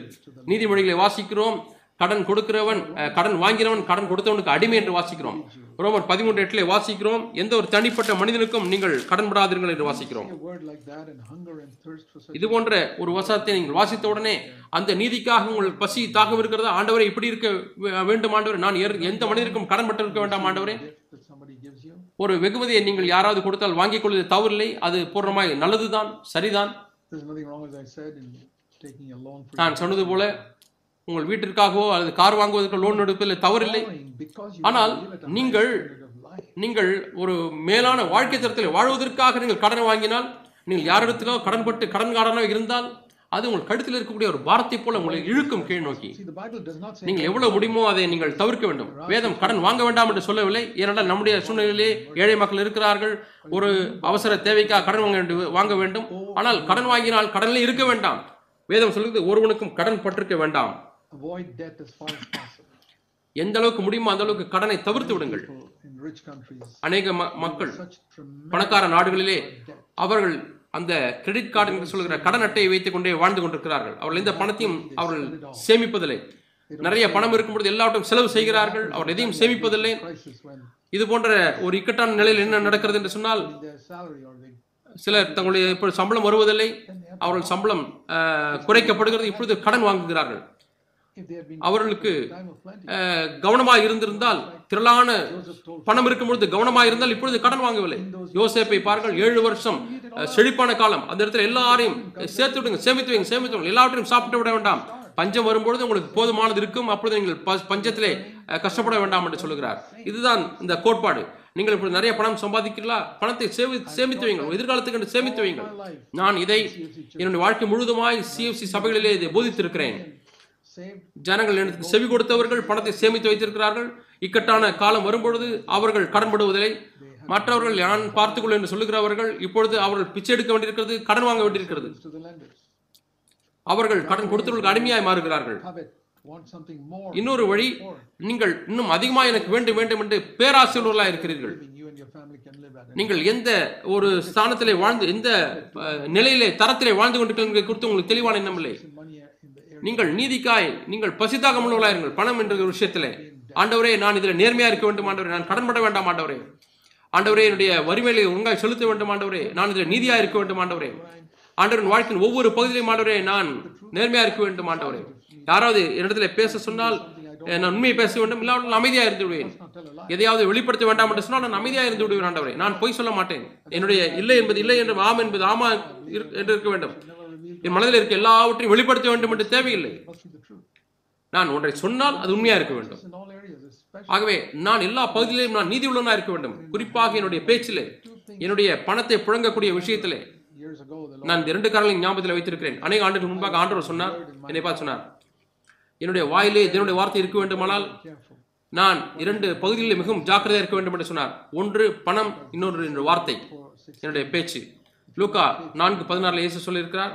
நீதிமொழிகளை வாசிக்கிறோம். கடன் கொடுக்கிறவன் கடன் வாங்கினவன் கடன் கொடுத்தவனுக்கு அடிமை என்று வாசிக்கிறோம். ரோமர் பதிமூன்று எட்டிலே வாசிக்கிறோம் எந்த ஒரு தனிப்பட்ட மனிதனுக்கும் நீங்கள் கடன் படாதீர்கள் என்று வாசிக்கிறோம். இது போன்ற ஒரு வசனத்தை நீங்கள் வாசித்த உடனே அந்த நீதிக்காக உங்கள் பசி தாகம் இருக்கிறதா? ஆண்டவரே இப்படி இருக்க வே- வேண்டும் ஆண்டவரே. நான் எந்த மனிதருக்கும் கடன்பட்டு இருக்க வேண்டாம் ஆண்டவரே. ஒரு வெகுமதியை நீங்கள் யாராவது கொடுத்தால் வாங்கிக் கொள்வது தவறில்லை. அது பூர்ணமாய் நல்லதுதான் சரிதான். நான் சொன்னது போல உங்கள் வீட்டிற்காகவோ அல்லது கார் வாங்குவதற்கு லோன் எடுப்பதில் தவறில்லை. ஆனால் நீங்கள். நீங்கள் ஒரு மேலான வாழ்க்கை தரத்தில் வாழ்வதற்காக நீங்கள் கடன் வாங்கினால் நீங்கள் யாரிடத்திலோ கடன்பட்டு கடன்காரனோ இருந்தால் அது உங்கள் கழுத்தில் இருக்கக்கூடிய ஒரு பாரத்தை போல உங்களை இழுக்கும் கீழ் நோக்கி. நீங்கள் எவ்வளவு முடியுமோ அதை நீங்கள் தவிர்க்க வேண்டும். வேதம் கடன் வாங்க வேண்டாம் என்று சொல்லவில்லை. ஏனென்றால் நம்முடைய சூழ்நிலையிலே ஏழை மக்கள் இருக்கிறார்கள். ஒரு அவசர தேவைக்காக கடன் வாங்க வேண்டும் வாங்க வேண்டும். ஆனால் கடன் வாங்கினால் கடனில் இருக்க வேண்டாம். வேதம் சொல்லுது ஒருவனுக்கும் கடன் பட்டிருக்க வேண்டாம். Avoid debt as far as possible. எந்த அளவுக்கு முடியுமோ அந்த அளவுக்கு கடனை தவிர்த்து விடுங்கள். அநேக மக்கள் பணக்கார நாடுகளிலே. அவர்கள் அந்த கிரெடிட் கார்டு என்று சொல்கிற கடன் அட்டையை வைத்துக் கொண்டே வாழ்ந்து கொண்டிருக்கிறார்கள். அவர்கள் எந்த பணத்தையும் அவர்கள் சேமிப்பதில்லை. நிறைய பணம் இருக்கும்பொழுது எல்லாவற்றையும் செலவு செய்கிறார்கள். அவர்கள் எதையும் சேமிப்பதில்லை. இது போன்ற ஒரு இக்கட்டான நிலையில் என்ன நடக்கிறது என்று சொன்னால் சிலர் தங்களுடைய இப்பொழுது சம்பளம் வருவதில்லை. அவர்கள் சம்பளம் குறைக்கப்படுகிறது. இப்பொழுது கடன் வாங்குகிறார்கள். அவர்களுக்கு கவனமாக இருந்திருந்தால் திரளான பணம் இருக்கும்பொழுது கவனமாக இருந்தால் இப்பொழுது கடன் வாங்கவில்லை. யோசேப்பை பாருங்கள் ஏழு வருஷம் செழிப்பான காலம். அந்த இடத்துல எல்லாரையும் சேர்த்து விடுங்க சேமித்து வைங்க சேமித்து வைங்க. எல்லாவற்றையும் சாப்பிட்டு விட வேண்டாம். பஞ்சம் வரும்பொழுது உங்களுக்கு போதுமானது இருக்கும். அப்பொழுது நீங்கள் பஞ்சத்திலே கஷ்டப்பட வேண்டாம் என்று சொல்கிறார் இதுதான் இந்த கோட்பாடு. நீங்கள் இப்படி நிறைய பணம் சம்பாதிக்கிறீர்களா? பணத்தை சேமி சேமித்து வைங்கள். எதிர்காலத்துக்கு என்று சேமித்து வைங்கள். நான் இதை என்னுடைய வாழ்க்கை முழுவதுமாய் சிஎஃப்சி சபைகளிலே இதை போதித்திருக்கிறேன். ஜனங்கள் எனக்கு செவி கொடுத்தவர்கள் பணத்தை சேமித்து வைத்திருக்கிறார்கள். இக்கட்டான காலம் வரும்பொழுது அவர்கள் கடன்படுவதில்லை மற்றவர்கள் நான் பார்த்துக்கொள் என்று சொல்லுகிறவர்கள் இப்பொழுது அவர்கள் பிச்சை எடுக்க வேண்டியிருக்கிறது கடன் வாங்க வேண்டியிருக்கிறது. அவர்கள் கடன் கொடுத்தவர்களுக்கு அடிமையாய் மாறுகிறார்கள். இன்னொரு வழி நீங்கள் இன்னும் அதிகமாக எனக்கு வேண்டும் வேண்டும் என்று பேராசிரியர்களாக இருக்கிறீர்கள். நீங்கள் எந்த ஒரு ஸ்தானத்திலே வாழ்ந்து எந்த நிலையிலே தரத்திலே வாழ்ந்து கொண்டிருக்கிறீர்கள் குறித்து உங்களுக்கு தெளிவான எண்ணம் இல்லை. நீங்கள் நீதிக்காய் நீங்கள் பசிதாக உள்ளவர்களாயிருங்கள் பணம் என்ற ஒரு விஷயத்திலே. ஆண்டவரே நான் இதில் நேர்மையாக இருக்க வேண்டும் ஆண்டவரே. நான் கடன்பட வேண்டாம் ஆண்டவரே. ஆண்டவரே என்னுடைய வறுமையை ஒழுங்காய் செலுத்த வேண்டும் ஆண்டவரே. நான் இதில் நீதியாக இருக்க வேண்டும் ஆண்டவரே. ஆண்டவரின் வாழ்க்கையின் ஒவ்வொரு பகுதியிலையும் ஆண்டவரே நான் நேர்மையா இருக்க வேண்டும் ஆண்டவரே. யாராவது என்னிடத்துல பேச சொன்னால் நான் உண்மையை பேச வேண்டும் இல்லாமல் அமைதியாக இருந்து விடுவேன். எதையாவது வெளிப்படுத்த வேண்டாம் என்று சொன்னால் நான் அமைதியாக இருந்து விடுவேன் ஆண்டவரே. நான் பொய் சொல்ல மாட்டேன். என்னுடைய இல்லை என்பது இல்லை என்று ஆம் என்பது ஆமா இரு- என்று இருக்க வேண்டும். என் மனதில் இருக்க எல்லாவற்றையும் வெளிப்படுத்த வேண்டும் என்று தேவையில்லை. நான் ஒன்றை சொன்னால் அது உண்மையா இருக்க வேண்டும். ஆகவே நான் எல்லா பகுதியிலும் நான் நீதி உள்ளவனா இருக்க வேண்டும். குறிப்பாக என்னுடைய பேச்சிலே என்னுடைய பணத்தை புழங்கக்கூடிய விஷயத்திலே. நான் இந்த இரண்டு காரணங்களையும் ஞாபகத்தில் வைத்திருக்கிறேன். அநேக ஆண்டுகள் முன்பாக ஆண்டவர் சொன்னார் என்னை பார்த்து சொன்னார் என்னுடைய வாயிலே இதனுடைய வார்த்தை இருக்க வேண்டுமானால். நான் இரண்டு பகுதிகளில் மிகவும் ஜாக்கிரதையா இருக்க வேண்டும் என்று சொன்னார். ஒன்று பணம் இன்னொன்று என்னுடைய வார்த்தை என்னுடைய பேச்சு. லூக்கா நான்கு பதினாறுல இயேசு சொல்லியிருக்கிறார்?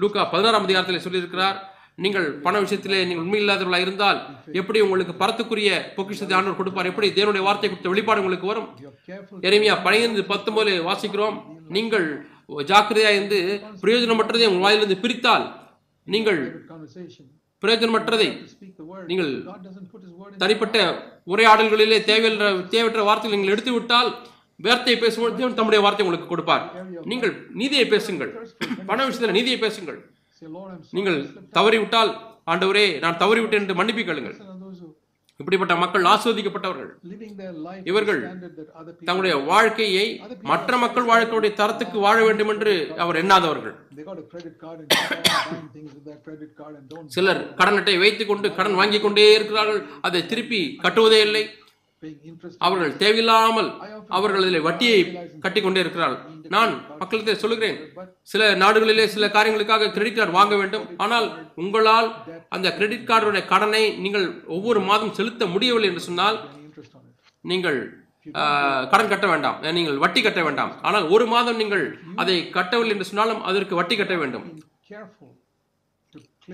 லூக்கா பதினாறாம் அதிகாரத்தில் சொல்லியிருக்கிறார் நீங்கள் பண விஷயத்திலே நீங்கள் உண்மை இல்லாதவர்களாக இருந்தால் எப்படி உங்களுக்கு பரத்துக்குரிய பொக்கிஷத்தை ஆண்டவர் கொடுப்பார் எப்படி தேவனுடைய வார்த்தை கொடுத்த வெளிப்பாடு உங்களுக்கு வரும் எரேமியா பனிரெண்டு பத்தொன்பது வாசிக்கிறோம் நீங்கள் ஜாக்கிரதையா இருந்து பிரயோஜனமற்றதை உங்கள் வாயிலிருந்து பிரித்தால் நீங்கள் பிரயோஜனமற்றதை. நீங்கள். தனிப்பட்ட உரையாடல்களிலே தேவையற்ற தேவையற்ற வார்த்தைகள் நீங்கள் எடுத்து விட்டால் வார்த்தையை பேசும்போது தேவன் தம்முடைய வார்த்தை உங்களுக்கு கொடுப்பார். நீங்கள் நீதியை பேசுங்கள். பண விஷயத்தில் நீதியை பேசுங்கள். நீங்கள் தவறிவிட்டால் ஆண்டவரே நான் தவறிவிட்டேன் என்று மன்னிப்பு கேளுங்கள். இப்படிப்பட்ட மக்கள் ஆஸ்வதிக்கப்பட்டவர்கள். இவர்கள் தங்களுடைய வாழ்க்கையை மற்ற மக்கள் வாழ்க்கையுடைய தரத்துக்கு வாழ வேண்டும் என்று அவர் எண்ணாதவர்கள். சிலர் கடன் அட்டை வைத்துக் கொண்டு கடன் வாங்கிக் கொண்டே இருக்கிறார்கள். அதை திருப்பி கட்டுவதே இல்லை. அவர்கள் தேவையில்லாமல் அவர்கள் அதில் வட்டியை கட்டி கொண்டே இருக்கிறார்கள். நான் மக்களுக்கு சொல்லுகிறேன் சில நாடுகளிலே சில காரியங்களுக்காக கிரெடிட் கார்டு வாங்க வேண்டும். ஆனால் உங்களால் அந்த கிரெடிட் கார்டுடைய கடனை நீங்கள் ஒவ்வொரு மாதம் செலுத்த முடியவில்லை என்று சொன்னால் நீங்கள் கடன் கட்ட வேண்டாம். நீங்கள் வட்டி கட்ட வேண்டாம். ஆனால் ஒரு மாதம் நீங்கள் அதை கட்டவில்லை என்று சொன்னாலும் அதற்கு வட்டி கட்ட வேண்டும்.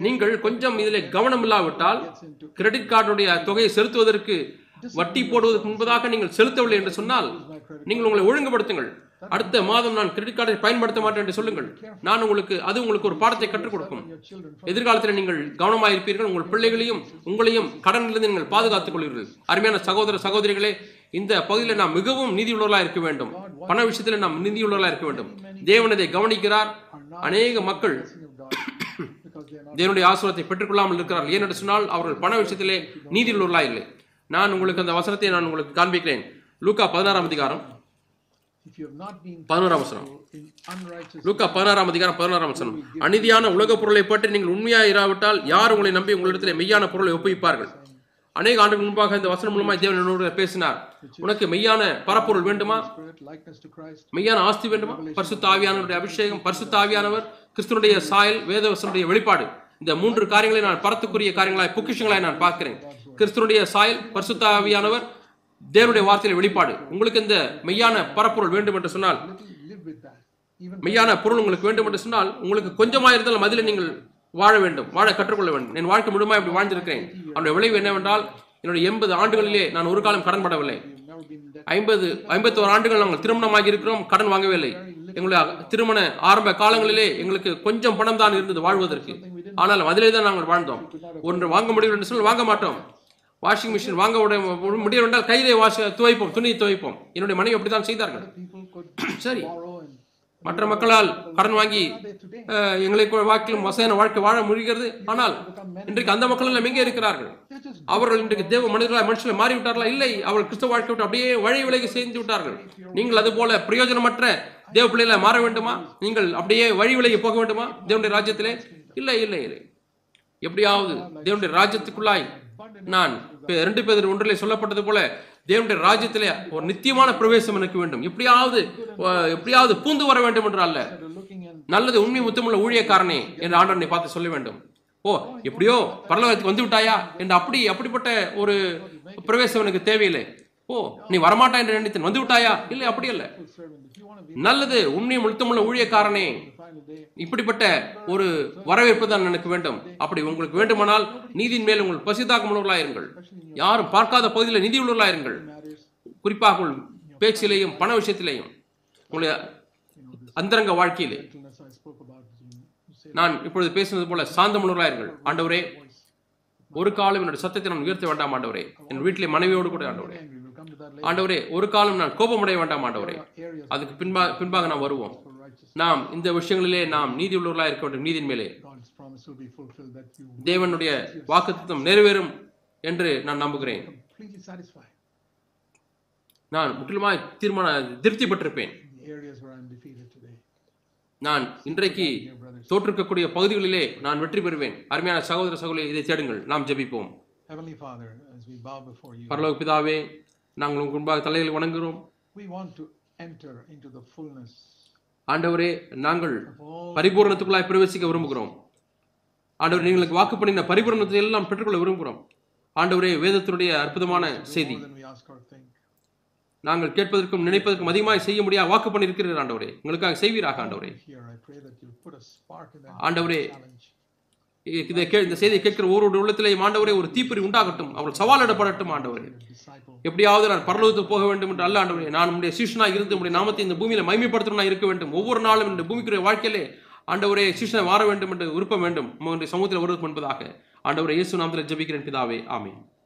நீங்கள் கொஞ்சம் இதில் கவனம் இல்லாவிட்டால் கிரெடிட் கார்டுடைய தொகையை செலுத்துவதற்கு வட்டி போடுவதற்கு முன்பதாக நீங்கள் செலுத்தவில்லை என்று சொன்னால் நீங்கள் உங்களை ஒழுங்குபடுத்துங்கள். அடுத்த மாதம் நான் கிரெடிட் கார்டை பயன்படுத்த மாட்டேன் என்று சொல்லுங்கள். நான் உங்களுக்கு அது உங்களுக்கு ஒரு பாடத்தை கற்றுக் கொடுக்கும். எதிர்காலத்தில் நீங்கள் கவனமாக இருப்பீர்கள் உங்கள் பிள்ளைகளையும் உங்களையும் கடனிலிருந்து நீங்கள் பாதுகாத்துக் கொள்வீர்கள். அருமையான சகோதர சகோதரிகளே இந்த பகுதியில் நாம் மிகவும் நீதியுள்ளவர்களாக இருக்க வேண்டும். பண விஷயத்தில் நாம் நீதியுள்ளவர்களாக இருக்க வேண்டும். தேவன் இதை கவனிக்கிறார். அநேக மக்கள் தேவனுடைய ஆசீர்வாதத்தை பெற்றுக்கொள்ளாமல் இருக்கிறார்கள். ஏனென்று சொன்னால் அவர்கள் பண விஷயத்திலே நீதியுள்ளவர்களாக இல்லை. நான் உங்களுக்கு அந்த வசனத்தை நான் உங்களுக்கு காண்பிக்கிறேன். லூக்கா பதினாறாம் அதிகாரம். பதினோராம் வசனம். லூக்கா பதினாறாம் அதிகாரம் பதினாறாம் வசனம். அநீதியான உலக பொருளை பற்றி நீங்கள் உண்மையாக இராவிட்டால் யார் உங்களை நம்பி உங்களிடத்தில் மெய்யான பொருளை ஒப்புவிப்பார்கள்? அநேக ஆண்டுகள் முன்பாக இந்த வசனம் மூலமாக தேவன் என்னோடு பேசினார். உனக்கு மெய்யான பரப்பொருள் வேண்டுமா? மெய்யான ஆஸ்தி வேண்டுமா? பரிசுத்த ஆவியானவருடைய அபிஷேகம் பரிசுத்த ஆவியானவர் கிறிஸ்துனுடைய சாயல் வேதவசனுடைய வெளிப்பாடு. இந்த மூன்று காரியங்களை நான் பரத்துக்குரிய காரியங்களாய் பொக்கிஷங்களாய் நான் பார்க்கிறேன். கிறிஸ்துனுடைய சாயல் பரிசுத்தாவியானவர் தேவனுடைய வார்த்தையில வெளிப்பாடு. உங்களுக்கு இந்த மெய்யான பரப்பொருள் வேண்டும் என்று சொன்னால் மெய்யான பொருள் உங்களுக்கு வேண்டும் என்று சொன்னால் உங்களுக்கு கொஞ்சமாக இருந்தாலும் அதில் நீங்கள் வாழ வேண்டும் வாழ கற்றுக்கொள்ள வேண்டும். என் வாழ்க்கை முழுமா இப்படி வாழ்ந்திருக்கிறேன். அவனுடைய விளைவு என்னவென்றால் என்னுடைய எண்பது ஆண்டுகளிலே நான் ஒரு காலம் கடன் படவில்லை. ஐம்பது ஐம்பத்தோரு ஆண்டுகள் நாங்கள் திருமணமாகி இருக்கிறோம் கடன் வாங்கவில்லை. எங்களுடைய திருமண ஆரம்ப காலங்களிலே எங்களுக்கு கொஞ்சம் பணம் தான் இருந்தது வாழ்வதற்கு. ஆனாலும் அதிலே தான் நாங்கள் வாழ்ந்தோம். ஒன்று வாங்க முடியும் என்று சொல்லி வாங்க மாட்டோம். வாஷிங் மிஷின் வாங்க முடியவில்லை என்றால் கையிலே வாஷ் துவைப்போம் துணியை துவைப்போம். என்னுடைய மனைவி அப்படித்தான் செய்தார்கள். சரி. மற்ற மக்களால் கடன் வாங்கி எங்களை கூட வாழ்க்கையிலும் வசதியான வாழ்க்கை வாழ முடிகிறது. ஆனால் இன்றைக்கு அந்த மக்கள் எல்லாம் எங்கே இருக்கிறார்கள்? அவர்கள் இன்றைக்கு தேவ மனிதர்களாக மனுஷனை மாறிவிட்டார்களா? இல்லை. அவர்கள் கிறிஸ்தவ வாழ்க்கை விட்டு அப்படியே வழி விலகி செய்து விட்டார்கள். நீங்கள் அது போல பிரயோஜனமற்ற தேவ பிள்ளைகளை மாற வேண்டுமா? நீங்கள் அப்படியே வழி விலகி போக வேண்டுமா? தேவனுடைய ராஜ்யத்திலே? இல்லை இல்லை இல்லை. எப்படியாவது தேவனுடைய ராஜ்யத்துக்குள்ளாய் நான் ரெண்டு பேர் ஒன்றிலே சொல்லப்பட்டது போல தேவனுடைய ராஜ்யத்திலே ஒரு நித்தியமான பிரவேசம் எனக்கு வேண்டும். எப்படியாவது எப்படியாவது பூந்து வர வேண்டும் என்று அல்ல. நல்லது உண்மை முத்தமுள்ள ஊழியக்காரனே என்று ஆண்டவனை பார்த்து சொல்ல வேண்டும். ஓ எப்படியோ பரலோகத்துக்கு வந்து விட்டாயா என்று அப்படி அப்படிப்பட்ட ஒரு பிரவேசம் எனக்கு தேவையில்லை. ஓ நீ வரமாட்டா என்று நினைத்தேன். வந்து விட்டாயா? இல்லை அப்படி அல்ல. நல்லது உண்மை முழுத்தமுள்ள ஊழியக்காரனே இப்படிப்பட்ட ஒரு வரவேற்பு தான் எனக்கு வேண்டும். அப்படி உங்களுக்கு வேண்டுமானால் நீதியின் மேல் உங்கள் பசிதாக்கமுள்ளவர்களாயிருங்கள் யாரும் பார்க்காத பகுதியில் நிதி உள்ளவர்களாயிருங்கள் குறிப்பாக உங்கள் பேச்சிலேயும் பண விஷயத்திலேயும் உங்களுடைய அந்தரங்க வாழ்க்கையிலே. நான் இப்பொழுது பேசினது போல சாந்தமுள்ளவர்களாயிருங்கள் ஆண்டவரே ஒரு காலம் என்னுடைய சத்தத்தை நான் உயர்த்த வேண்டாம் ஆண்டவரே. என் வீட்டிலே மனைவியோடு கூட ஆண்டவரே. ஆண்டவரே ஒரு காலம் நான் கோபமடைய வேண்டாம் ஆண்டவரே. அதுக்கு பின்பா பின்பாக நான் வருவோம். நாம் இந்த விஷயங்களிலே நாம் நீதி உள்ளவர்களாக இருக்க வேண்டும் நீதியின் மேலே. தேவனுடைய வாக்குத்தத்தம் நிறைவேறும் என்று நான் நம்புகிறேன். நான் முற்றிலுமாய் தீர்மான திருப்தி பெற்றிருப்பேன் நான் இன்றைக்கு தோற்றிருக்கக்கூடிய பகுதிகளிலே நான் வெற்றி பெறுவேன். அருமையான சகோதர சகோதரி இதை தேடுங்கள். நாம் ஜெபிப்போம். பரலோக பிதாவே நாங்கள் உங்கள் முன்பாக தலையில் வணங்குகிறோம். ஆண்டவரே நாங்கள் பரிபூர்ணத்துக்குள்ளாய் பரிபூரணத்துக்குள்ளாய் பிரவேசிக்க விரும்புகிறோம். ஆண்டவர் நீங்களுக்கு வாக்கு பண்ணின பரிபூர்ணத்தை எல்லாம் பெற்றுக்கொள்ள விரும்புகிறோம். ஆண்டவரே வேதத்தினுடைய அற்புதமான செய்தி. நாங்கள் கேட்பதற்கும் நினைப்பதற்கும் அதிகமாக செய்ய முடியாது வாக்கு பண்ணியிருக்கிறீர் ஆண்டவரே. உங்களுக்காக செய்வீராக ஆண்டவரே. ஆண்டவரே இதை கே இந்த செய்தியை கேட்கிற ஒரு உள்ளத்திலே ஆண்டவரே ஒரு தீப்பறி உண்டாகட்டும் அவர்கள் சவாலிடப்படட்டும் ஆண்டவரே. எப்படியாவது நான் பரலோகத்துக்கு போக வேண்டும் என்று அல்ல ஆண்டவரே. நான் உடைய சீஷனாக இருந்து உடைய நாமத்தை இந்த பூமியில மைமைப்படுத்தணும் இருக்க வேண்டும். ஒவ்வொரு நாளும் இந்த பூமிக்குரிய வாழ்க்கையிலே ஆண்டவரே சீஷனை வாழ வேண்டும் என்று விருப்பம் வேண்டும். உங்களுடைய சமூகத்தில் வருவதற்கு என்பதாக ஆண்டவரே இயேசு நாமத்தில் ஜெபிக்கிறேன் பிதாவே. ஆமென்.